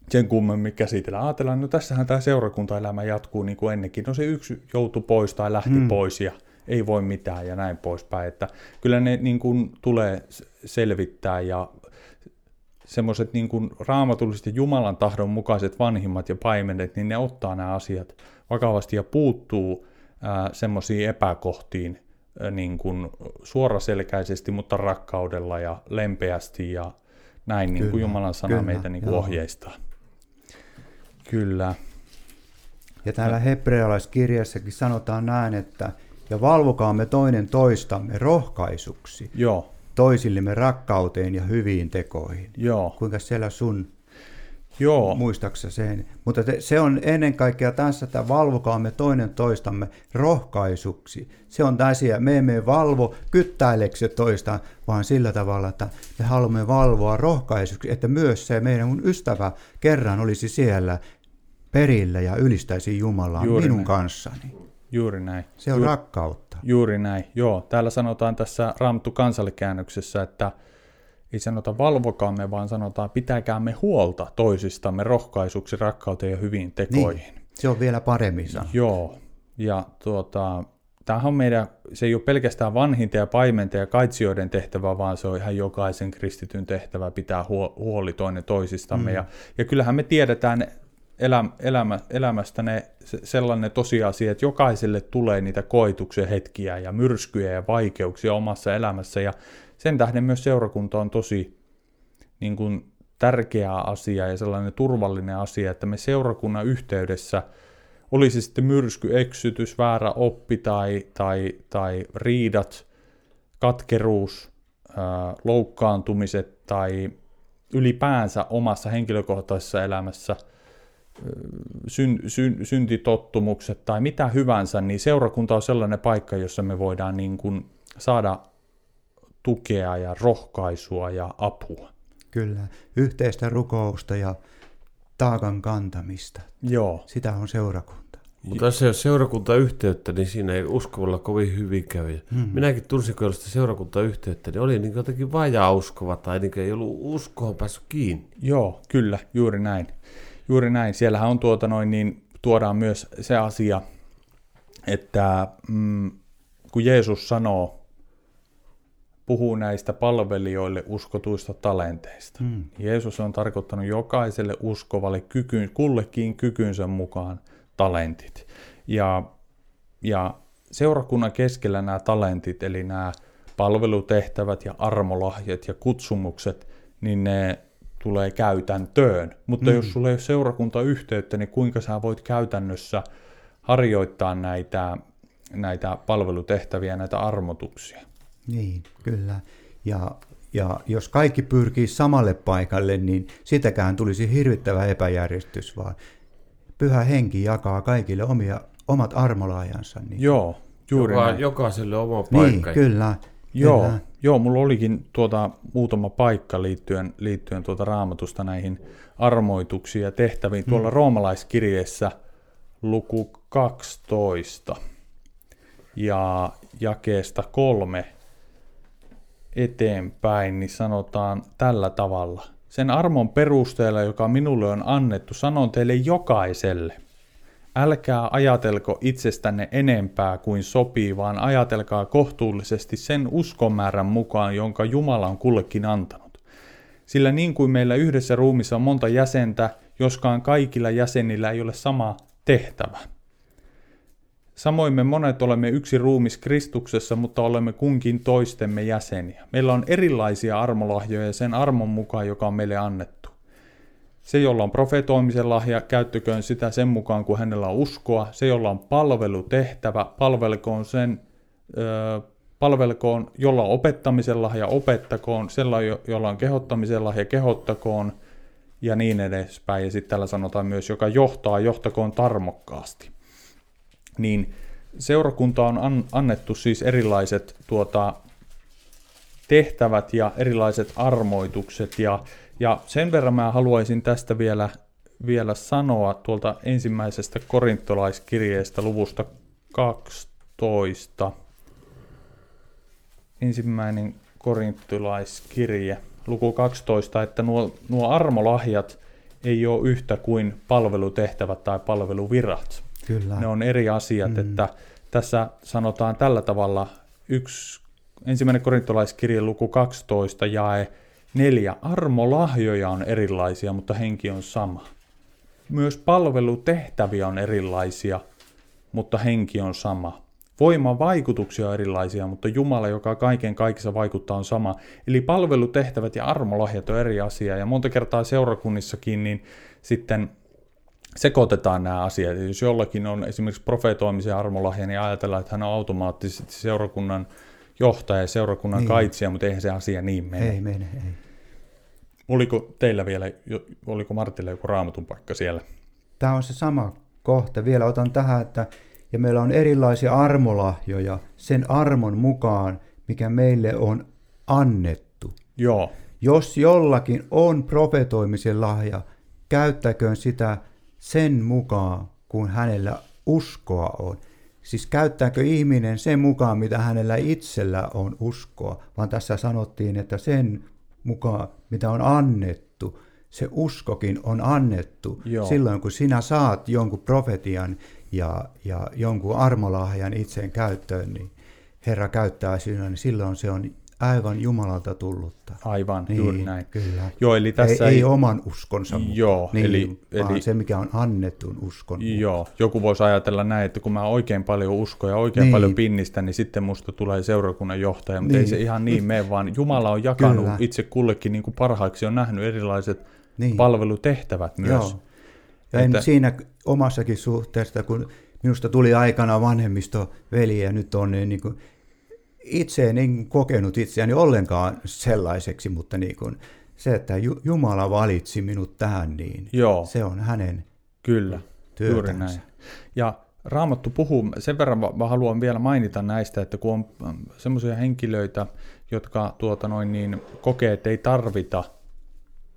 sen kummemmin käsitellä. Ajatellaan, no tässähän tämä seurakuntaelämä jatkuu niin kuin ennenkin. No se yksi joutui pois tai lähti hmm. pois ja ei voi mitään ja näin poispäin. Että kyllä ne niin kuin tulee selvittää ja semmoiset niin kuin raamatulliset ja Jumalan tahdon mukaiset vanhimmat ja paimenet, niin ne ottaa nämä asiat vakavasti ja puuttuu semmoisiin epäkohtiin niin kuin suoraselkäisesti, mutta rakkaudella ja lempeästi ja näin niin kuin Jumalan sana kyllä, meitä niin kuin ohjeistaa. Kyllä. Ja täällä hebrealaiskirjassakin sanotaan näin, että ja valvokaamme toinen toistamme rohkaisuksi Joo. toisillemme rakkauteen ja hyviin tekoihin. Joo. Kuinka siellä sun Joo. muistaksa sen. Mutta te, se on ennen kaikkea tässä, että valvokaamme toinen toistamme rohkaisuksi. Se on tässä, me emme valvo kyttäileksi toista, vaan sillä tavalla, että me haluamme valvoa rohkaisuksi, että myös se meidän mun ystävä kerran olisi siellä perillä ja ylistäisi Jumalaa Juuri minun näin. kanssani. Juuri näin. Se on Ju- rakkautta. Juuri näin, joo. Täällä sanotaan tässä Raamattu kansallikäännöksessä, että ei sanota valvokaamme, vaan sanotaan pitäkäämme huolta toisistamme rohkaisuksi, rakkauteen ja hyviin tekoihin. Niin, se on vielä paremmin sanottu. Joo, ja tuota, tämähän on meidän, se ei ole pelkästään vanhinta ja paimenta ja kaitsijoiden tehtävä, vaan se on ihan jokaisen kristityn tehtävä pitää huoli toinen toisistamme. Mm. Ja, ja kyllähän me tiedetään eläm, elämä, elämästä ne, se, sellainen tosiasia, että jokaiselle tulee niitä koituksen hetkiä ja myrskyjä ja vaikeuksia omassa elämässä ja sen tähden myös seurakunta on tosi niin kuin, tärkeä asia ja sellainen turvallinen asia, että me seurakunnan yhteydessä olisi sitten myrsky, eksytys, väärä oppi tai, tai, tai riidat, katkeruus, loukkaantumiset tai ylipäänsä omassa henkilökohtaisessa elämässä syn, syn, syntitottumukset tai mitä hyvänsä, niin seurakunta on sellainen paikka, jossa me voidaan niin kuin saada tukea ja rohkaisua ja apua. Kyllä, yhteistä rukousta ja taakan kantamista. Joo. Sitä on seurakunta. Mutta jos ei ole seurakuntayhteyttä, niin siinä ei uskovalla kovin hyvin käy. Hmm. Minäkin tunsin, kun sitä seurakuntayhteyttä, niin oli niin jotenkin vajaa uskova tai niin ei ollut uskoon päässyt kiinni. Joo, kyllä, juuri näin. Juuri näin. Siellähän on tuota noin, niin tuodaan myös se asia, että mm, kun Jeesus sanoo, puhuu näistä palvelijoille uskotuista talenteista. Hmm. Jeesus on tarkoittanut jokaiselle uskovalle kyky, kullekin kykynsä mukaan – talentit. Ja, ja seurakunnan keskellä nämä talentit, eli nämä palvelutehtävät ja armolahjat ja kutsumukset, niin ne tulee käytäntöön. Mutta mm. jos sulla ei ole seurakuntayhteyttä, niin kuinka sä voit käytännössä harjoittaa näitä, näitä palvelutehtäviä, näitä armotuksia? Niin, kyllä. Ja, ja jos kaikki pyrkii samalle paikalle, niin sitäkään tulisi hirvittävä epäjärjestys, vaan pyhä henki jakaa kaikille omia, omat armolaajansa. Niin. Joo, juuri Joka, näin. Jokaiselle oma niin, paikka. Niin, kyllä. Joo, kyllä. joo, mulla olikin tuota, muutama paikka liittyen, liittyen tuota raamatusta näihin armoituksiin ja tehtäviin. Hmm. Tuolla roomalaiskirjeessä luku 12 ja jakeesta kolme eteenpäin, niin sanotaan tällä tavalla – sen armon perusteella, joka minulle on annettu, sanon teille jokaiselle. Älkää ajatelko itsestänne enempää kuin sopii, vaan ajatelkaa kohtuullisesti sen uskomäärän mukaan, jonka Jumala on kullekin antanut. Sillä niin kuin meillä yhdessä ruumissa on monta jäsentä, joskaan kaikilla jäsenillä ei ole sama tehtävä. Samoin me monet olemme yksi ruumis Kristuksessa, mutta olemme kunkin toistemme jäseniä. Meillä on erilaisia armolahjoja sen armon mukaan, joka on meille annettu. Se, jolla on profetoimisen lahja, käyttököön sitä sen mukaan, kun hänellä on uskoa. Se, jolla on palvelutehtävä, palvelkoon sen, ö, palvelkoon, jolla on opettamisen lahja, opettakoon. Sella, jolla on kehottamisen lahja, kehottakoon ja niin edespäin. Ja sitten täällä sanotaan myös, joka johtaa, johtakoon tarmokkaasti niin seurakunta on an, annettu siis erilaiset tuota, tehtävät ja erilaiset armoitukset ja, ja sen verran mä haluaisin tästä vielä, vielä sanoa tuolta ensimmäisestä korintolaiskirjeestä luvusta 12. Ensimmäinen korintolaiskirje, luku 12, että nuo, nuo armolahjat ei ole yhtä kuin palvelutehtävät tai palveluvirat. Kyllä. Ne on eri asiat, mm. että tässä sanotaan tällä tavalla yksi, ensimmäinen korintolaiskirje luku 12 jae neljä. Armolahjoja on erilaisia, mutta henki on sama. Myös palvelutehtäviä on erilaisia, mutta henki on sama. Voiman vaikutuksia on erilaisia, mutta Jumala, joka kaiken kaikissa vaikuttaa, on sama. Eli palvelutehtävät ja armolahjat on eri asia. Ja monta kertaa seurakunnissakin, niin sitten sekoitetaan nämä asiat. Jos jollakin on esimerkiksi profetoimisen armolahja, niin ajatellaan, että hän on automaattisesti seurakunnan johtaja ja seurakunnan niin. kaitsija, mutta eihän se asia niin mene. Ei mene, ei. Oliko teillä vielä, oliko Martilla joku raamatun paikka siellä? Tämä on se sama kohta. Vielä otan tähän, että ja meillä on erilaisia armolahjoja sen armon mukaan, mikä meille on annettu. Joo. Jos jollakin on profetoimisen lahja, käyttäköön sitä sen mukaan, kun hänellä uskoa on. Siis käyttääkö ihminen sen mukaan, mitä hänellä itsellä on uskoa, vaan tässä sanottiin, että sen mukaan, mitä on annettu, se uskokin on annettu. Joo. Silloin, kun sinä saat jonkun profetian ja, ja jonkun armolahjan itseen käyttöön, niin Herra käyttää sinua, niin silloin se on aivan Jumalalta tullutta. Aivan, Niin, juuri näin. Kyllä. Joo, eli tässä ei, ei, ei oman uskonsa mukaan, Joo, niin, eli- vaan eli- se, mikä on annetun uskon mukaan. Joo, joku voisi ajatella näin, että kun mä oikein paljon uskon ja oikein Niin. paljon pinnistän, niin sitten musta tulee seurakunnan johtaja, mutta ei Niin. se ihan niin mene, vaan Jumala on jakanut Kyllä. itse kullekin niin kuin parhaaksi, on nähnyt erilaiset Niin. palvelutehtävät myös. Joo. Ja en Että- siinä omassakin suhteessa, kun minusta tuli aikana vanhemmisto veli ja nyt on niin kuin, itse en niin kokenut itseäni ollenkaan sellaiseksi, mutta niin kuin, se, että Ju- Jumala valitsi minut tähän, niin Joo. se on hänen Kyllä, juuri työtänsä. näin. Ja Raamattu puhuu, sen verran mä haluan vielä mainita näistä, että kun on semmoisia henkilöitä, jotka tuota noin niin, kokee, että ei tarvita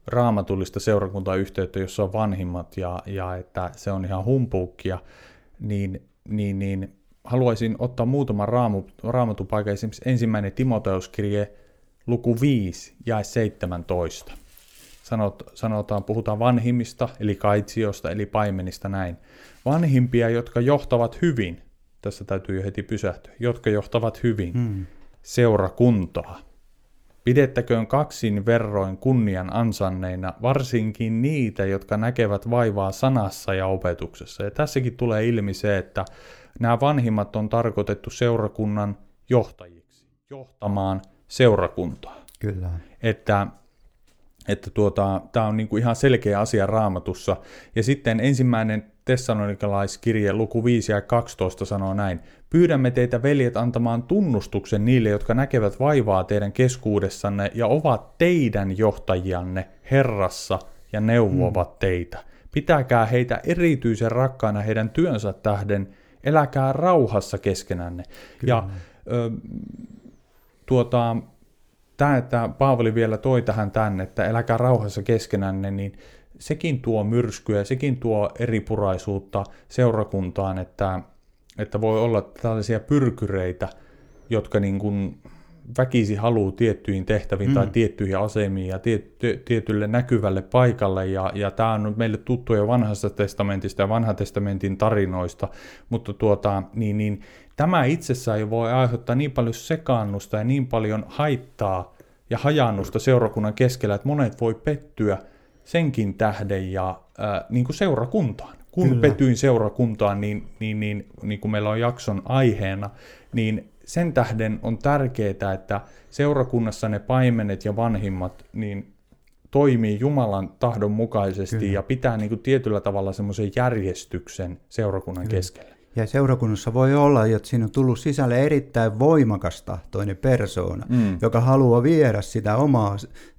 raamatullista seurakuntayhteyttä, jossa on vanhimmat ja, ja että se on ihan humpuukkia, niin, niin, niin haluaisin ottaa muutaman raamu, raamatupaikan, esimerkiksi ensimmäinen Timoteuskirje, luku 5 ja 17 sanot, sanotaan, puhutaan vanhimmista, eli kaitsiosta, eli paimenista näin. Vanhimpia, jotka johtavat hyvin, tässä täytyy jo heti pysähtyä, jotka johtavat hyvin Mm. seurakuntaa. Pidettäköön kaksin verroin kunnian ansanneina, varsinkin niitä, jotka näkevät vaivaa sanassa ja opetuksessa. Ja tässäkin tulee ilmi se, että nämä vanhimmat on tarkoitettu seurakunnan johtajiksi, johtamaan seurakuntaa Kyllä. että, että tuota, tämä on niinku ihan selkeä asia raamatussa. Ja sitten ensimmäinen tessalonikalaiskirje luku 5 ja 12 sanoo näin. Pyydämme teitä veljet antamaan tunnustuksen niille, jotka näkevät vaivaa teidän keskuudessanne ja ovat teidän johtajianne Herrassa ja neuvovat mm. teitä. Pitäkää heitä erityisen rakkaana heidän työnsä tähden, eläkää rauhassa keskenänne. Kyllä. Ja ö, tuota, tämä, että Paavali vielä toi tähän tänne, että eläkää rauhassa keskenänne, niin sekin tuo myrskyä, sekin tuo eripuraisuutta seurakuntaan, että, että voi olla tällaisia pyrkyreitä, jotka niin kuin väkisi haluaa tiettyihin tehtäviin mm. tai tiettyihin asemiin ja tiet, tietylle näkyvälle paikalle. Ja, ja tämä on meille tuttu jo vanhasta testamentista ja vanhan testamentin tarinoista, mutta tuota, niin, niin, tämä itsessään jo voi aiheuttaa niin paljon sekaannusta ja niin paljon haittaa ja hajannusta seurakunnan keskellä, että monet voi pettyä senkin tähden ja äh, niin kuin seurakuntaan. Kun Kyllä. petyin seurakuntaan, niin, niin, niin, niin kuin meillä on jakson aiheena, niin sen tähden on tärkeää, että seurakunnassa ne paimenet ja vanhimmat niin toimii Jumalan tahdon mukaisesti Kyllä. ja pitää niin kuin tietyllä tavalla semmoisen järjestyksen seurakunnan Kyllä. keskellä. Ja seurakunnassa voi olla, että siinä on tullut sisälle erittäin voimakas tahtoinen persoona, mm. joka haluaa viedä sitä omaa,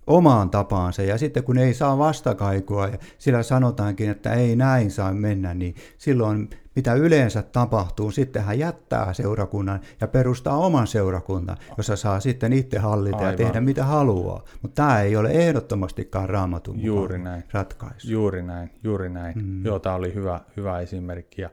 omaan tapaansa. Ja sitten kun ei saa vastakaikua ja sillä sanotaankin, että ei näin saa mennä, niin silloin mitä yleensä tapahtuu, sitten hän jättää seurakunnan ja perustaa oman seurakunnan, jossa saa sitten itse hallita Aivan. ja tehdä mitä haluaa. Mutta tämä ei ole ehdottomastikaan raamatun juuri näin. ratkaisu. Juuri näin, juuri näin. Mm. Joo, tämä oli hyvä, hyvä esimerkki. Ja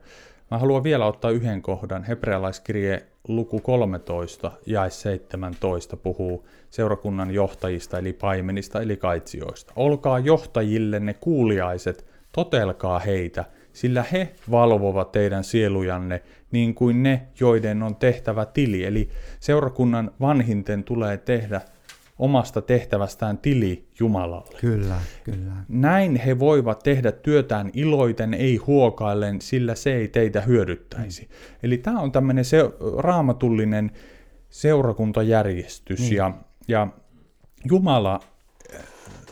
Mä haluan vielä ottaa yhden kohdan. Hebrealaiskirje luku 13 ja 17 puhuu seurakunnan johtajista eli paimenista eli kaitsioista. Olkaa johtajillenne kuuliaiset, totelkaa heitä, sillä he valvovat teidän sielujanne niin kuin ne, joiden on tehtävä tili. Eli seurakunnan vanhinten tulee tehdä omasta tehtävästään tili Jumalalle. Kyllä, kyllä. Näin he voivat tehdä työtään iloiten, ei huokaillen, sillä se ei teitä hyödyttäisi. Mm. Eli tämä on tämmöinen se, raamatullinen seurakuntajärjestys, mm. ja, ja Jumala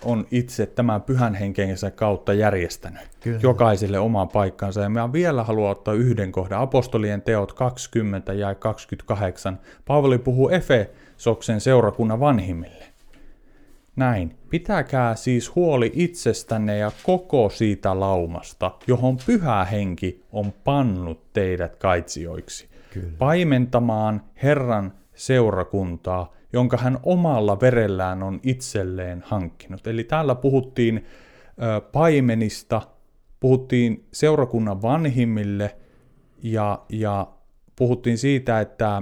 on itse tämän pyhän henkensä kautta järjestänyt Kyllä. jokaiselle omaan paikkansa. Ja mä vielä haluan ottaa yhden kohdan. Apostolien teot 20 ja 28. Paavali puhuu Efesoksen seurakunnan vanhimmille. Näin. Pitäkää siis huoli itsestänne ja koko siitä laumasta, johon pyhä henki on pannut teidät kaitsijoiksi. Kyllä. Paimentamaan Herran seurakuntaa, jonka hän omalla verellään on itselleen hankkinut. Eli täällä puhuttiin paimenista, puhuttiin seurakunnan vanhimmille ja, ja puhuttiin siitä, että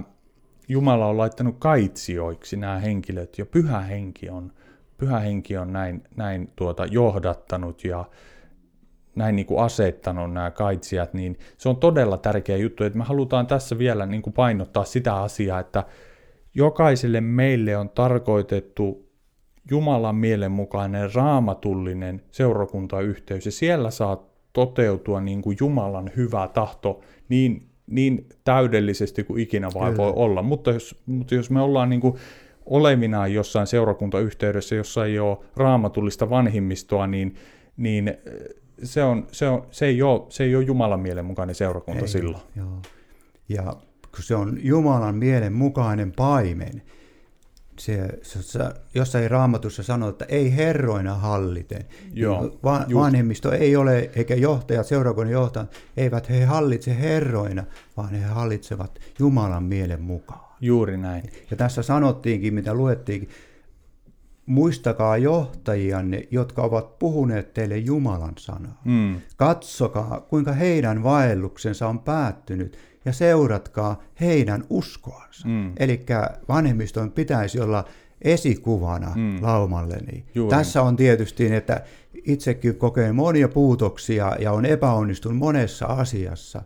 Jumala on laittanut kaitsijoiksi nämä henkilöt ja pyhä henki on, pyhä henki on näin, näin tuota johdattanut ja näin niin kuin asettanut nämä kaitsijat, niin se on todella tärkeä juttu, että me halutaan tässä vielä niin kuin painottaa sitä asiaa, että jokaiselle meille on tarkoitettu Jumalan mielenmukainen raamatullinen seurakuntayhteys, ja siellä saa toteutua niin kuin Jumalan hyvä tahto niin, niin täydellisesti kuin ikinä vaan voi olla. Mutta jos, mutta jos me ollaan niin kuin olevinaan jossain seurakuntayhteydessä, jossa ei ole raamatullista vanhimmistoa, niin, niin se, on, se, on, se, ei ole, se ei ole Jumalan mielen mukainen seurakunta ei, silloin. Joo. Ja kun se on Jumalan mielen mukainen paimen, se, se, jossain raamatussa sanoo, että ei herroina halliten. Joo, niin Va, vanhemmisto ei ole, eikä johtajat, seurakunnan johtajat, eivät he hallitse herroina, vaan he hallitsevat Jumalan mielen mukaan. Juuri näin. Ja tässä sanottiinkin, mitä luettiinkin, muistakaa johtajianne, jotka ovat puhuneet teille Jumalan sanaa. Mm. Katsokaa, kuinka heidän vaelluksensa on päättynyt ja seuratkaa heidän uskoansa. Mm. Eli vanhemmiston pitäisi olla esikuvana mm. laumalleni. Juuri. Tässä on tietysti, että itsekin kokeen monia puutoksia ja on epäonnistunut monessa asiassa,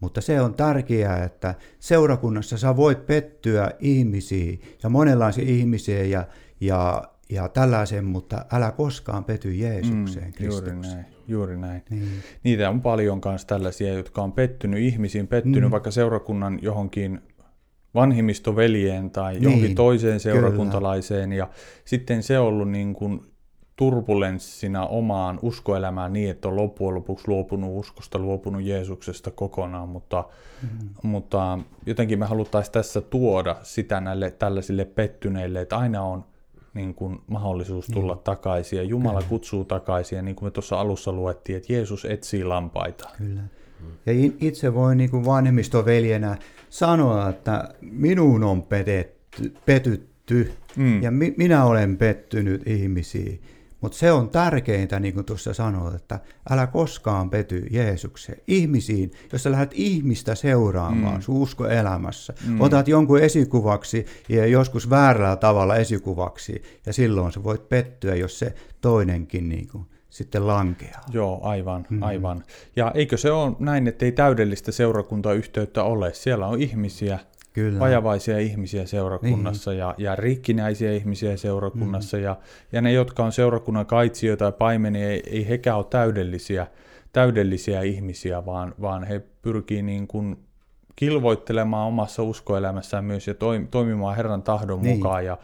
mutta se on tärkeää, että seurakunnassa sä voit pettyä ihmisiä ja monenlaisia ihmisiä ja, ja, ja tällaisen, mutta älä koskaan pety Jeesukseen, mm, Juuri näin. Juuri näin. Niin. Niitä on paljon myös tällaisia, jotka on pettynyt ihmisiin, pettynyt mm. vaikka seurakunnan johonkin vanhimmistoveljeen tai niin, johonkin toiseen seurakuntalaiseen, kyllä. ja sitten se on ollut niin kuin turbulenssina omaan uskoelämään niin, että on loppujen lopuksi luopunut uskosta, luopunut Jeesuksesta kokonaan, mutta, mm. mutta jotenkin me haluttaisiin tässä tuoda sitä näille tällaisille pettyneille, että aina on niin kuin mahdollisuus tulla mm. takaisin ja Jumala Kyllä. kutsuu takaisin ja niin kuin me tuossa alussa luettiin, että Jeesus etsii lampaita. Kyllä. Ja itse voin niin kuin vanhemmistoveljenä sanoa, että minun on petetty, petytty mm. ja mi, minä olen pettynyt ihmisiin. Mutta se on tärkeintä, niin kuin tuossa sanoit, että älä koskaan pety Jeesukseen. Ihmisiin, jos sä lähdet ihmistä seuraamaan mm. sun uskoelämässä, mm. otat jonkun esikuvaksi ja joskus väärällä tavalla esikuvaksi, ja silloin sä voit pettyä, jos se toinenkin niin kuin, sitten lankeaa. Joo, aivan, mm. aivan. Ja eikö se ole näin, että ei täydellistä seurakuntayhteyttä ole? Siellä on ihmisiä, Kyllä. vajavaisia ihmisiä seurakunnassa niin. ja, ja rikkinäisiä ihmisiä seurakunnassa. Mm. Ja, ja ne, jotka on seurakunnan kaitsijoita ja paimenia, ei, ei hekään ole täydellisiä, täydellisiä ihmisiä, vaan, vaan he pyrkii niin kuin kilvoittelemaan omassa uskoelämässään myös ja toimimaan Herran tahdon niin. mukaan ja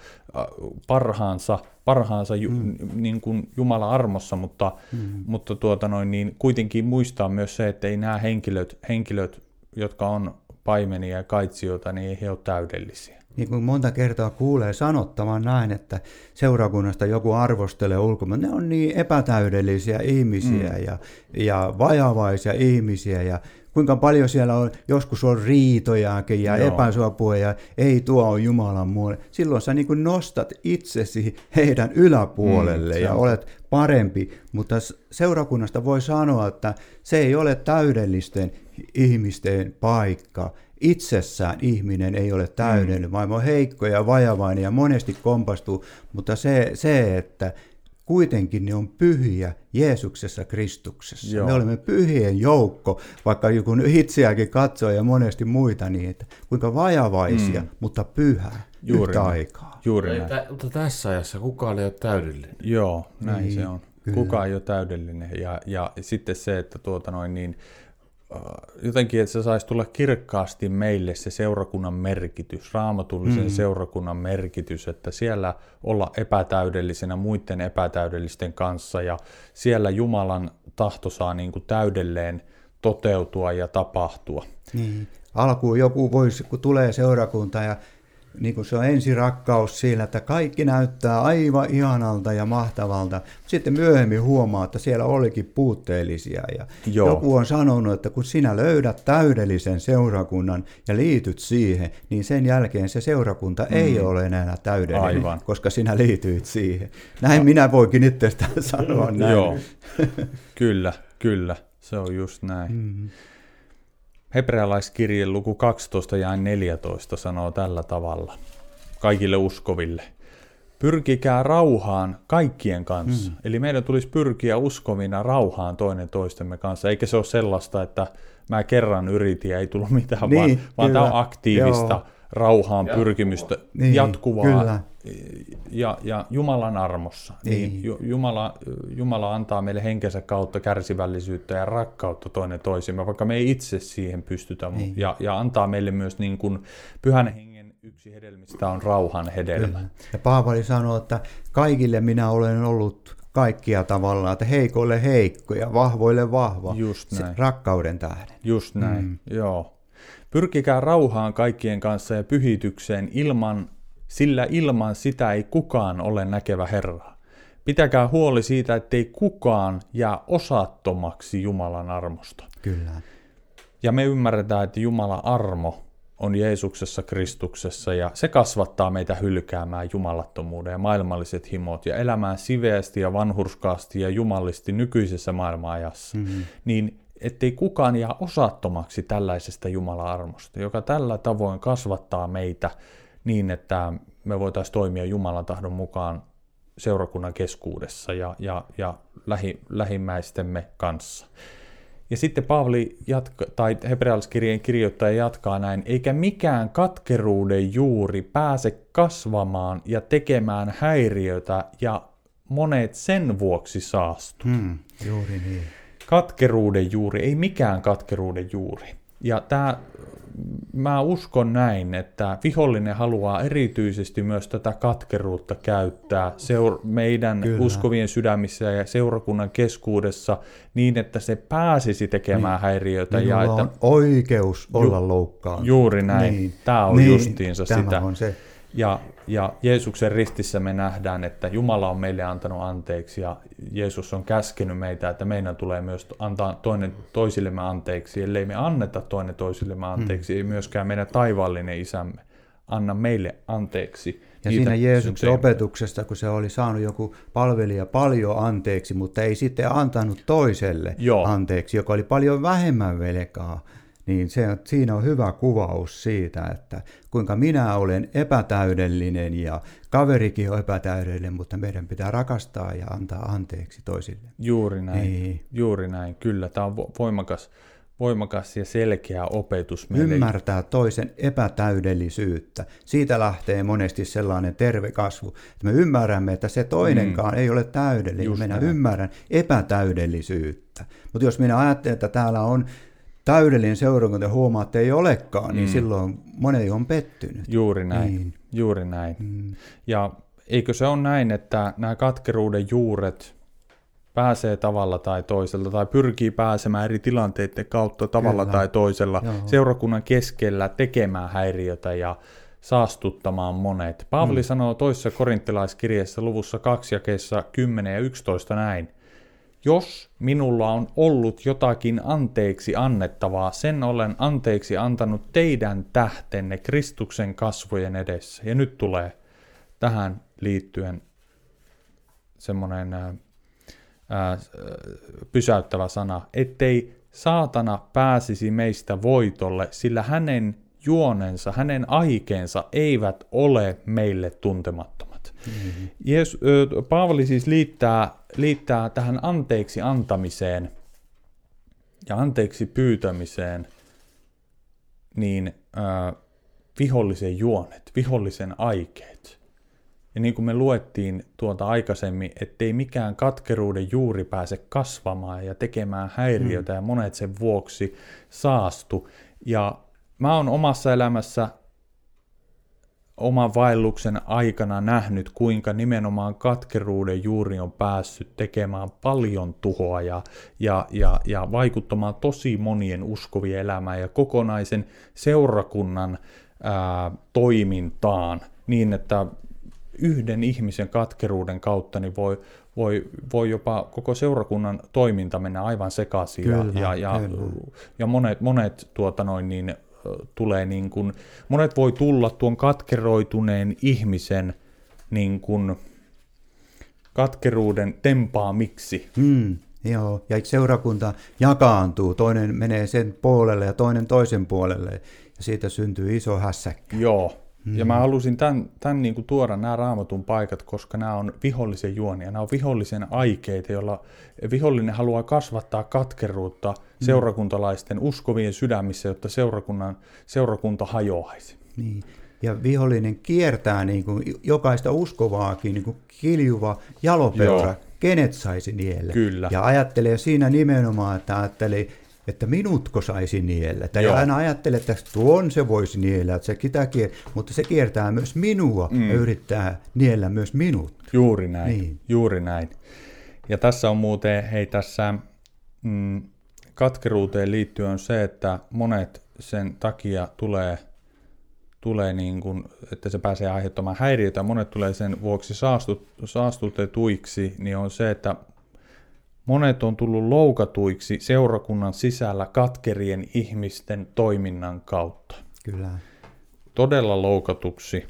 parhaansa, parhaansa ju, mm. niin kuin Jumalan armossa, mutta, mm. mutta tuota noin, niin kuitenkin muistaa myös se, että ei nämä henkilöt, henkilöt jotka on paimenia ja kaitsijoita, niin ei he ole täydellisiä. Niin kuin monta kertaa kuulee sanottavan näin, että seurakunnasta joku arvostelee ulkomaan, ne on niin epätäydellisiä ihmisiä mm. ja, ja vajavaisia ihmisiä ja kuinka paljon siellä on, joskus on riitojakin ja Joo. epäsopua ja ei tuo on Jumalan muolle. Silloin sä niin kuin nostat itsesi heidän yläpuolelle mm, ja olet parempi, mutta seurakunnasta voi sanoa, että se ei ole täydellisten ihmisten paikka. Itsessään ihminen ei ole täydellinen, mm. vaan on heikko ja vajavainen ja monesti kompastuu, mutta se, se että kuitenkin ne on pyhiä Jeesuksessa Kristuksessa. Joo. Me olemme pyhien joukko, vaikka joku itseäkin katsoo ja monesti muita niin, että kuinka vajavaisia, mm. mutta pyhä Juuri yhtä näin. aikaa. Juuri näin. Tä, mutta tässä ajassa kukaan ei ole täydellinen. Joo, näin niin, se on. Kyllä. Kukaan ei ole täydellinen. Ja, ja sitten se, että tuota noin niin, jotenkin, että se saisi tulla kirkkaasti meille se seurakunnan merkitys, raamatullisen mm. seurakunnan merkitys, että siellä olla epätäydellisenä muiden epätäydellisten kanssa ja siellä Jumalan tahto saa niin kuin täydelleen toteutua ja tapahtua. Niin. Alkuun joku voisi, kun tulee seurakunta ja niin kuin se on ensirakkaus siinä, että kaikki näyttää aivan ihanalta ja mahtavalta. Sitten myöhemmin huomaa, että siellä olikin puutteellisia. Ja Joo. joku on sanonut, että kun sinä löydät täydellisen seurakunnan ja liityt siihen, niin sen jälkeen se seurakunta mm. ei ole enää täydellinen, aivan. koska sinä liityit siihen. Näin no. minä voikin itsestään sanoa näin. Joo, kyllä, kyllä. Se on just näin. Mm-hmm. Hebrealaiskirjeen luku 12 ja 14 sanoo tällä tavalla kaikille uskoville. Pyrkikää rauhaan kaikkien kanssa. Mm. Eli meidän tulisi pyrkiä uskovina rauhaan toinen toistemme kanssa, eikä se ole sellaista, että mä kerran yritin ja ei tullut mitään, niin, vaan, vaan tämä on aktiivista Joo. Rauhaan pyrkimystä Niin, jatkuvaa kyllä. ja, ja Jumalan armossa. Niin. Niin. Ju- Jumala, Jumala antaa meille henkensä kautta kärsivällisyyttä ja rakkautta toinen toisimme, vaikka me ei itse siihen pystytä. Niin. Ja, ja antaa meille myös niin kuin pyhän hengen yksi hedelmistä on rauhan hedelmä. Kyllä. Ja Paavali sanoo, että kaikille minä olen ollut kaikkia tavallaan, että heikoille heikko ja vahvoille vahva. Just Se näin. rakkauden tähden. Just näin, mm. joo. Pyrkikää rauhaan kaikkien kanssa ja pyhitykseen ilman, sillä ilman sitä ei kukaan ole näkevä Herraa. Pitäkää huoli siitä, ettei kukaan jää osattomaksi Jumalan armosta. Kyllä. Ja me ymmärretään, että Jumalan armo on Jeesuksessa Kristuksessa ja se kasvattaa meitä hylkäämään jumalattomuuden ja maailmalliset himot ja elämään siveästi ja vanhurskaasti ja jumallisti nykyisessä maailmanajassa. Mm-hmm. Niin ettei kukaan jää osattomaksi tällaisesta Jumalan armosta, joka tällä tavoin kasvattaa meitä niin, että me voitaisiin toimia Jumalan tahdon mukaan seurakunnan keskuudessa ja, ja, ja lähi, lähimmäistemme kanssa. Ja sitten Paavali jatka, tai hebrealaiskirjeen kirjoittaja jatkaa näin, eikä mikään katkeruuden juuri pääse kasvamaan ja tekemään häiriötä ja monet sen vuoksi saastu. Hmm, juuri niin. Katkeruuden juuri, ei mikään katkeruuden juuri. Ja tämä, mä uskon näin, että vihollinen haluaa erityisesti myös tätä katkeruutta käyttää seur- meidän Kyllä. Uskovien sydämissä ja seurakunnan keskuudessa niin, että se pääsisi tekemään niin. häiriötä. Minulla Ja että, on oikeus olla loukkaantunut. juuri näin. Niin. Tämä on niin, justiinsa tämä sitä. on se. Ja, ja Jeesuksen ristissä me nähdään, että Jumala on meille antanut anteeksi ja Jeesus on käskenyt meitä, että meidän tulee myös antaa toinen toisillemme anteeksi. Ellei me anneta toinen toisillemme anteeksi, mm. ei myöskään meidän taivaallinen isämme anna meille anteeksi. Ja niitä siinä Jeesuksen syntejä. opetuksesta, kun se oli saanut joku palvelija paljon anteeksi, mutta ei sitten antanut toiselle Joo. anteeksi, joka oli paljon vähemmän velkaa, niin se, siinä on hyvä kuvaus siitä, että kuinka minä olen epätäydellinen ja kaverikin on epätäydellinen, mutta meidän pitää rakastaa ja antaa anteeksi toisille. Juuri näin, Niin. juuri näin, kyllä. Tämä on vo- voimakas, voimakas ja selkeä opetus meille. Ymmärtää toisen epätäydellisyyttä. Siitä lähtee monesti sellainen terve kasvu, että me ymmärrämme, että se toinenkaan mm. ei ole täydellinen. Just Minä näin. ymmärrän epätäydellisyyttä. Mutta jos minä ajattelen, että täällä on täydellinen seurakunta ja huomaa, että ei olekaan, niin silloin moni on pettynyt. Juuri näin, Niin. juuri näin. Mm. Ja eikö se ole näin, että nämä katkeruuden juuret pääsee tavalla tai toisella, tai pyrkii pääsemään eri tilanteiden kautta tavalla Kyllä. tai toisella Joo. seurakunnan keskellä tekemään häiriötä ja saastuttamaan monet. Paavali mm. sanoo toisessa korinttilaiskirjeessä luvussa 2 jakeessa 10 ja 11 näin. Jos minulla on ollut jotakin anteeksi annettavaa, sen olen anteeksi antanut teidän tähtenne Kristuksen kasvojen edessä. Ja nyt tulee tähän liittyen semmoinen ää, ää, pysäyttävä sana, ettei saatana pääsisi meistä voitolle, sillä hänen juonensa, hänen aikeensa eivät ole meille tuntemattomat. Mm-hmm. Jees, Paavali siis liittää, liittää tähän anteeksi antamiseen ja anteeksi pyytämiseen niin ö, vihollisen juonet, vihollisen aikeet. Ja niin kuin me luettiin tuolta aikaisemmin, ettei mikään katkeruuden juuri pääse kasvamaan ja tekemään häiriötä mm. ja monet sen vuoksi saastu. Ja mä oon omassa elämässä oman vaelluksen aikana nähnyt, kuinka nimenomaan katkeruuden juuri on päässyt tekemään paljon tuhoa ja, ja, ja, ja vaikuttamaan tosi monien uskovien elämään ja kokonaisen seurakunnan ää, toimintaan niin, että yhden ihmisen katkeruuden kautta niin voi, voi, voi jopa koko seurakunnan toiminta mennä aivan sekaisin ja, Kyllä, ja, ja, kyllä. ja monet, monet tuota noin niin, tulee niin kuin, monet voi tulla tuon katkeroituneen ihmisen niin kuin katkeruuden tempaamiksi. Hmm, joo, ja seurakunta jakaantuu, toinen menee sen puolelle ja toinen toisen puolelle, ja siitä syntyy iso hässäkkä. Joo. Mm. Ja mä halusin tämän, tämän niin kuin tuoda nämä raamatun paikat, koska nämä on vihollisen juonia, nämä on vihollisen aikeita, joilla vihollinen haluaa kasvattaa katkeruutta mm. seurakuntalaisten uskovien sydämissä, jotta seurakunnan, seurakunta hajoaisi. Niin. ja vihollinen kiertää niin kuin jokaista uskovaakin niin kuin kiljuva jalopeura, Joo. kenet saisi niellä. Kyllä. Ja ajattelee siinä nimenomaan, että ajatteli, että minutko saisi niellä. Tai Joo. aina ajattelee, että tuon se voisi niellä, että se kita kier... mutta se kiertää myös minua mm. ja yrittää niellä myös minut. Juuri näin, niin. juuri näin. Ja tässä on muuten, hei tässä mm, katkeruuteen liittyen on se, että monet sen takia tulee, tulee niin kuin, että se pääsee aiheuttamaan häiriötä, monet tulee sen vuoksi saastut, saastutetuiksi, niin on se, että monet on tullut loukatuiksi seurakunnan sisällä katkerien ihmisten toiminnan kautta Kyllä. todella loukatuksi,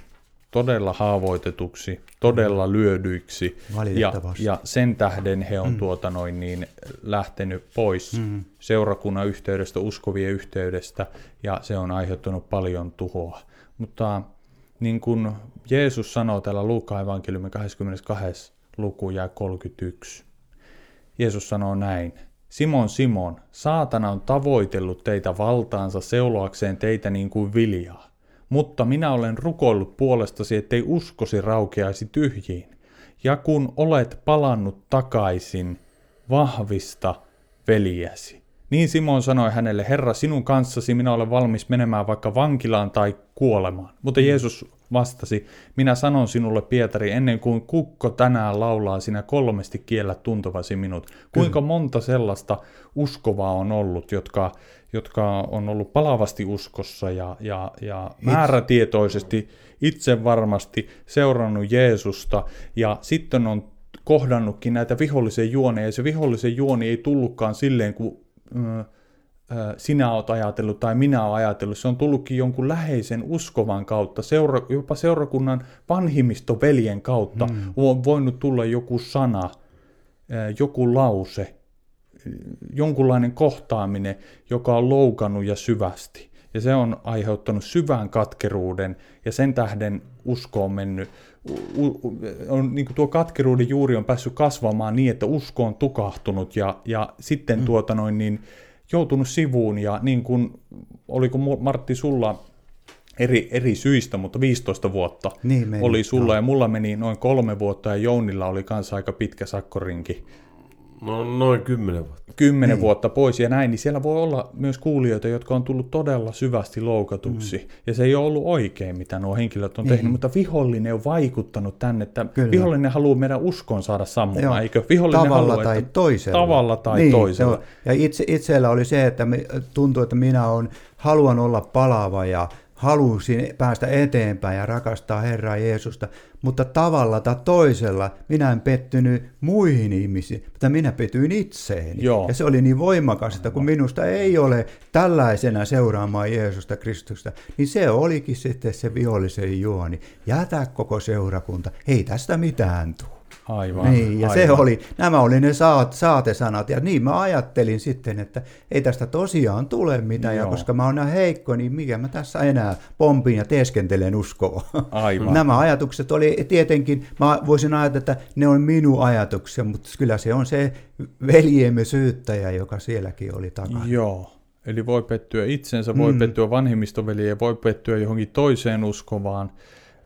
todella haavoitetuksi, todella lyödyiksi. Ja, ja sen tähden he on mm. tuota noin niin lähtenyt pois mm. seurakunnan yhteydestä, uskovien yhteydestä, ja se on aiheuttanut paljon tuhoa. Mutta niin kuin Jeesus sanoo täällä Luukaan evankeliumin 22. luku ja 31. Jeesus sanoo näin. Simon, Simon, saatana on tavoitellut teitä valtaansa seuloakseen teitä niin kuin viljaa. Mutta minä olen rukoillut puolestasi, ettei uskosi raukeaisi tyhjiin. Ja kun olet palannut takaisin, vahvista veljäsi. Niin Simon sanoi hänelle, Herra, sinun kanssasi minä olen valmis menemään vaikka vankilaan tai kuolemaan. Mutta Jeesus vastasi, minä sanon sinulle Pietari, ennen kuin kukko tänään laulaa, sinä kolmesti kiellät tuntuvasi minut. Kuinka monta sellaista uskovaa on ollut, jotka, jotka on ollut palavasti uskossa ja, ja, ja määrätietoisesti, itse varmasti seurannut Jeesusta ja sitten on kohdannutkin näitä vihollisen juoneja, ja se vihollisen juoni ei tullutkaan silleen, kun sinä olet ajatellut tai minä olen ajatellut. Se on tullutkin jonkun läheisen uskovan kautta, seura, jopa seurakunnan vanhimmistoveljen kautta mm. on voinut tulla joku sana, joku lause, jonkunlainen kohtaaminen, joka on loukannut ja syvästi. Ja se on aiheuttanut syvän katkeruuden, ja sen tähden usko on mennyt, on, niin kuin tuo katkeruuden juuri on päässyt kasvamaan niin, että usko on tukahtunut, ja, ja sitten mm. tuota noin niin, joutunut sivuun, ja niin kuin, oliko Martti sulla eri, eri syistä, mutta 15 vuotta Niin meni, oli sulla, joo. ja mulla meni noin kolme vuotta, ja Jounilla oli kanssa aika pitkä sakkorinki No noin kymmenen vuotta. kymmenen niin. vuotta pois ja näin, niin siellä voi olla myös kuulijoita, jotka on tullut todella syvästi loukatuksi. Mm. Ja se ei ole ollut oikein, mitä nuo henkilöt on niin. tehnyt, mutta vihollinen on vaikuttanut tänne, että Kyllä. vihollinen haluaa meidän uskon saada sammumaan, Joo. eikö? Vihollinen tavalla haluaa, tai että toisella. Tavalla tai niin, toisella. Joo. Ja itse, itsellä oli se, että me, tuntuu, että minä on, haluan olla palava ja halusin päästä eteenpäin ja rakastaa Herraa Jeesusta, mutta tavalla tai toisella minä en pettynyt muihin ihmisiin, mutta minä petyin itseeni. Joo. Ja se oli niin voimakas, että kun minusta ei ole tällaisena seuraamaan Jeesusta Kristusta, niin se olikin sitten se vihollisen juoni. Jätä koko seurakunta, ei tästä mitään tule. Aivan. Niin, ja aivan. se oli, nämä oli ne saat, saatesanat, ja niin mä ajattelin sitten, että ei tästä tosiaan tule mitään, ja Joo. koska mä oon näin heikko, niin mikä mä tässä enää pompin ja teeskentelen uskoa. Aivan. Nämä ajatukset oli tietenkin, mä voisin ajatella, että ne on minun ajatuksia, mutta kyllä se on se veljemme syyttäjä, joka sielläkin oli takana. Joo. Eli voi pettyä itsensä, voi mm. pettyä vanhimmistoveliin, voi pettyä johonkin toiseen uskovaan,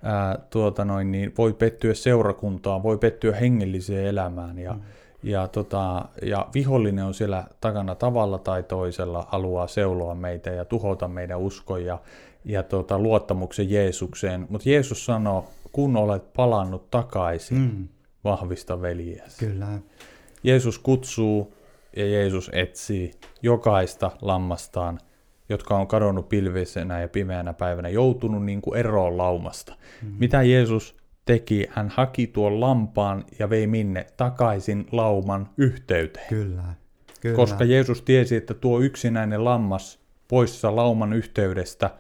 ää, tuota noin, niin voi pettyä seurakuntaan, voi pettyä hengelliseen elämään. Ja, mm. ja, tota, ja vihollinen on siellä takana tavalla tai toisella, haluaa seuloa meitä ja tuhota meidän uskon ja, ja tota, luottamuksen Jeesukseen. Mutta Jeesus sanoo, kun olet palannut takaisin, mm. vahvista veljesi. Kyllä. Jeesus kutsuu ja Jeesus etsii jokaista lammastaan, jotka on kadonnut pilvisenä ja pimeänä päivänä, joutunut niin kuin eroon laumasta. Mm. Mitä Jeesus teki? Hän haki tuon lampaan ja vei minne? Takaisin lauman yhteyteen. Kyllä. Kyllä. Koska Jeesus tiesi, että tuo yksinäinen lammas poissa lauman yhteydestä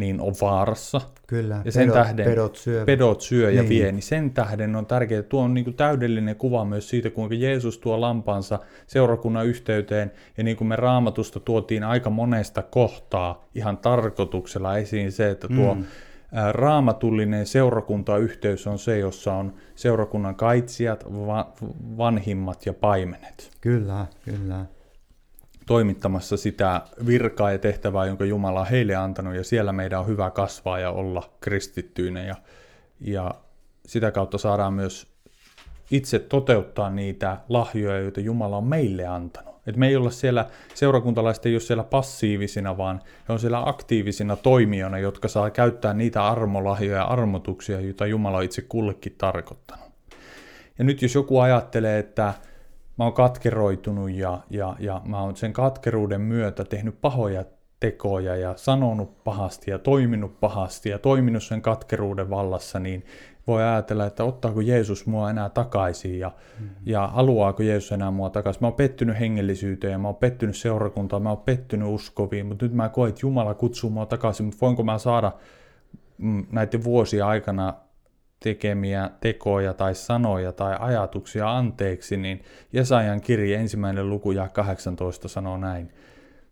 niin on vaarassa. Kyllä. Ja sen pedot, tähden pedot syövät. pedot syö ja Niin. vie, niin sen tähden on tärkeää, tuo on niin kuin täydellinen kuva myös siitä, kuinka Jeesus tuo lampansa seurakunnan yhteyteen, ja niin kuin me raamatusta tuotiin aika monesta kohtaa ihan tarkoituksella esiin se, että tuo mm. raamatullinen seurakuntayhteys on se, jossa on seurakunnan kaitsijat, va- vanhimmat ja paimenet. Kyllä, kyllä. Toimittamassa sitä virkaa ja tehtävää, jonka Jumala on heille antanut, ja siellä meidän on hyvä kasvaa ja olla kristittyinen, ja, ja sitä kautta saadaan myös itse toteuttaa niitä lahjoja, joita Jumala on meille antanut. Et me ei olla siellä, seurakuntalaiset ei ole siellä passiivisina, vaan he on siellä aktiivisina toimijoina, jotka saa käyttää niitä armolahjoja ja armotuksia, joita Jumala on itse kullekin tarkoittanut. Ja nyt jos joku ajattelee, että mä oon katkeroitunut ja, ja, ja mä oon sen katkeruuden myötä tehnyt pahoja tekoja ja sanonut pahasti ja toiminut pahasti ja toiminut sen katkeruuden vallassa, niin voi ajatella, että ottaako Jeesus mua enää takaisin ja, mm-hmm. ja haluaako Jeesus enää mua takaisin. Mä oon pettynyt hengellisyyteen ja mä oon pettynyt seurakuntaan, mä oon pettynyt uskoviin, mutta nyt mä koen, että Jumala kutsuu mua takaisin, mutta voinko mä saada mm, näiden vuosien aikana tekemiä tekoja tai sanoja tai ajatuksia anteeksi, niin Jesajan kirje ensimmäinen luku ja 18 sanoo näin.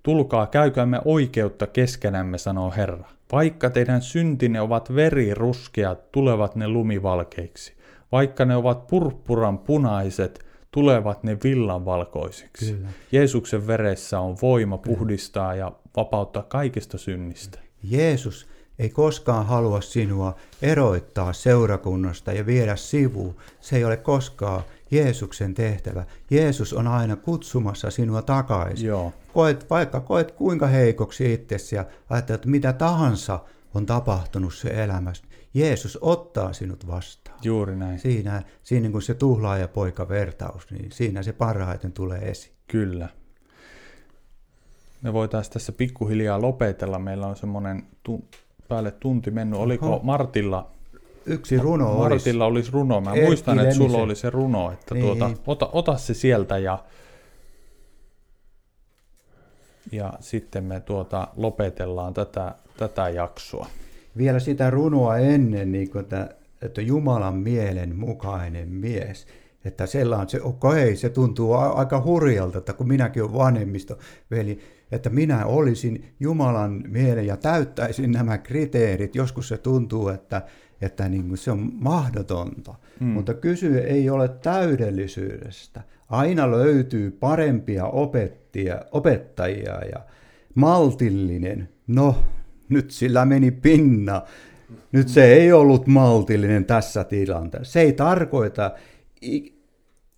Tulkaa, käykäämme oikeutta keskenämme, sanoo Herra. Vaikka teidän syntinne ovat veriruskeat, tulevat ne lumivalkeiksi. Vaikka ne ovat purppuran punaiset, tulevat ne villanvalkoisiksi. Kyllä. Jeesuksen veressä on voima puhdistaa ja vapauttaa kaikista synnistä. Jeesus ei koskaan halua sinua eroittaa seurakunnasta ja viedä sivuun. Se ei ole koskaan Jeesuksen tehtävä. Jeesus on aina kutsumassa sinua takaisin. Joo. Koet, vaikka koet kuinka heikoksi itsesi ja ajattelet, että mitä tahansa on tapahtunut se elämässä, Jeesus ottaa sinut vastaan. Juuri näin. Siinä, siinä kun se tuhlaaja poika vertaus, niin siinä se parhaiten tulee esiin. Kyllä. Me voitaisiin tässä pikkuhiljaa lopetella. Meillä on semmoinen tu- päälle tunti mennyt. Oliko Oho. Martilla yksi runo Martilla olisi, olisi runo. Mä Erkki muistan, että sulla oli se runo. Että niin. tuota, ota, ota se sieltä ja, ja sitten me tuota, lopetellaan tätä, tätä jaksoa. Vielä sitä runoa ennen, niin kuin että, että Jumalan mielen mukainen mies. Että sellainen, se, okay, se tuntuu aika hurjalta, että kun minäkin olen vanhemmisto, veli, että minä olisin Jumalan mielen ja täyttäisin nämä kriteerit. Joskus se tuntuu, että, että niin kuin se on mahdotonta, mm. mutta kysy ei ole täydellisyydestä. Aina löytyy parempia opettia, opettajia ja maltillinen. No, nyt sillä meni pinna. Nyt se ei ollut maltillinen tässä tilanteessa. Se ei tarkoita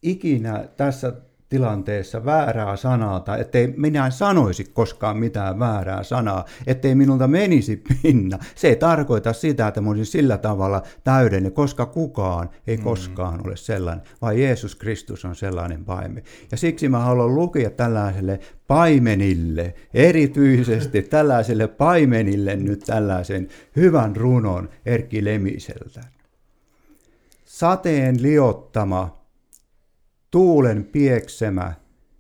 ikinä tässä tilanteessa väärää sanaa, tai ettei minä sanoisi koskaan mitään väärää sanaa, ettei minulta menisi pinna. Se ei tarkoita sitä, että mä olisin sillä tavalla täydellinen, koska kukaan ei mm. koskaan ole sellainen, vaan Jeesus Kristus on sellainen paime. Ja siksi mä haluan lukea tällaiselle paimenille, erityisesti tällaiselle paimenille nyt tällaisen hyvän runon Erkki Lemiseltä. Sateen liottama Tuulen pieksemä,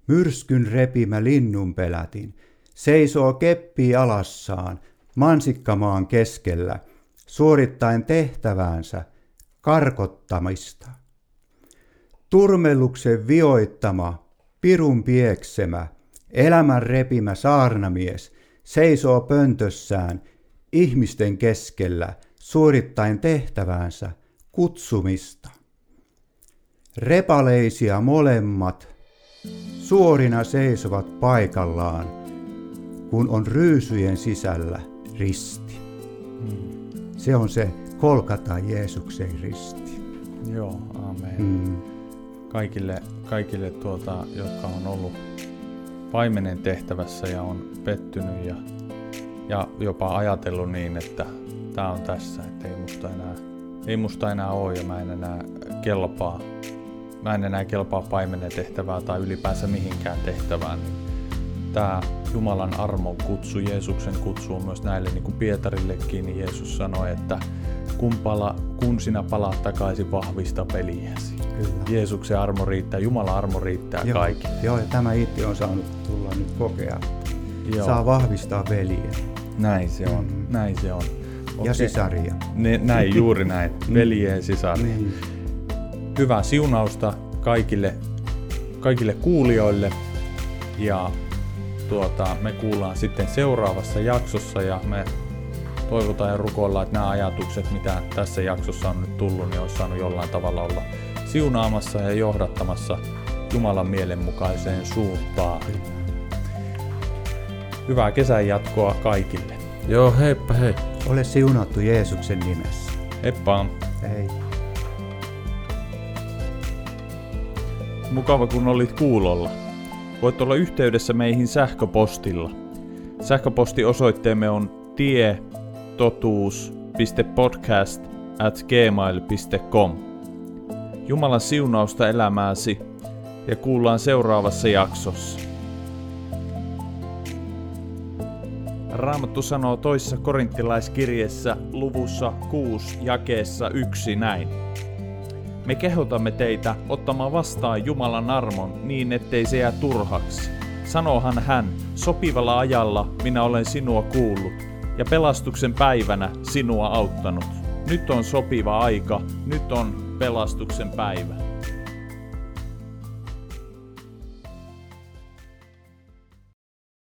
myrskyn repimä linnunpelätin, seisoo keppi alassaan, mansikkamaan keskellä, suorittaen tehtäväänsä, karkottamista. Turmelluksen vioittama, pirun pieksemä, elämän repimä saarnamies, seisoo pöntössään, ihmisten keskellä, suorittaen tehtäväänsä, kutsumista. Repaleisia molemmat, suorina seisovat paikallaan, kun on ryysyjen sisällä risti. Se on se kolkata Jeesuksen risti. Joo, amen. Mm. Kaikille, kaikille tuota, jotka on ollut paimenen tehtävässä ja on pettynyt ja, ja jopa ajatellut niin, että tämä on tässä, että ei musta enää, ei musta enää ole ja mä en enää kelpaa mä en enää kelpaa paimenen tehtävää tai ylipäänsä mihinkään tehtävään, niin tämä Jumalan armon kutsu, Jeesuksen kutsu on myös näille, niin kuin Pietarillekin, niin Jeesus sanoi, että kun, pala, kun sinä palaat takaisin, vahvista peliäsi. Kyllä. Jeesuksen armo riittää, Jumalan armo riittää Joo. kaikille. Joo, ja tämä itse on saanut tulla nyt kokea. Joo. Saa vahvistaa veliä. Näin se on, mm. näin se on. Okay. Ja sisaria. Ne, näin, juuri näin. Veljeen mm. sisaria. Niin hyvää siunausta kaikille, kaikille kuulijoille ja tuota, me kuullaan sitten seuraavassa jaksossa ja me toivotaan ja rukoillaan, että nämä ajatukset, mitä tässä jaksossa on nyt tullut, niin olisi saanut jollain tavalla olla siunaamassa ja johdattamassa Jumalan mielenmukaiseen suuntaan. Hyvää kesän jatkoa kaikille. Joo, heippa hei. Ole siunattu Jeesuksen nimessä. Heippa! Hei. Mukava kun olit kuulolla. Voit olla yhteydessä meihin sähköpostilla. Sähköpostiosoitteemme on tie.totuus.podcast at gmail.com. Jumalan siunausta elämääsi ja kuullaan seuraavassa jaksossa. Raamattu sanoo toissa korinttilaiskirjeessä luvussa 6 jakeessa 1 näin. Me kehotamme teitä ottamaan vastaan Jumalan armon niin, ettei se jää turhaksi. Sanohan hän, sopivalla ajalla minä olen sinua kuullut, ja pelastuksen päivänä sinua auttanut. Nyt on sopiva aika, nyt on pelastuksen päivä.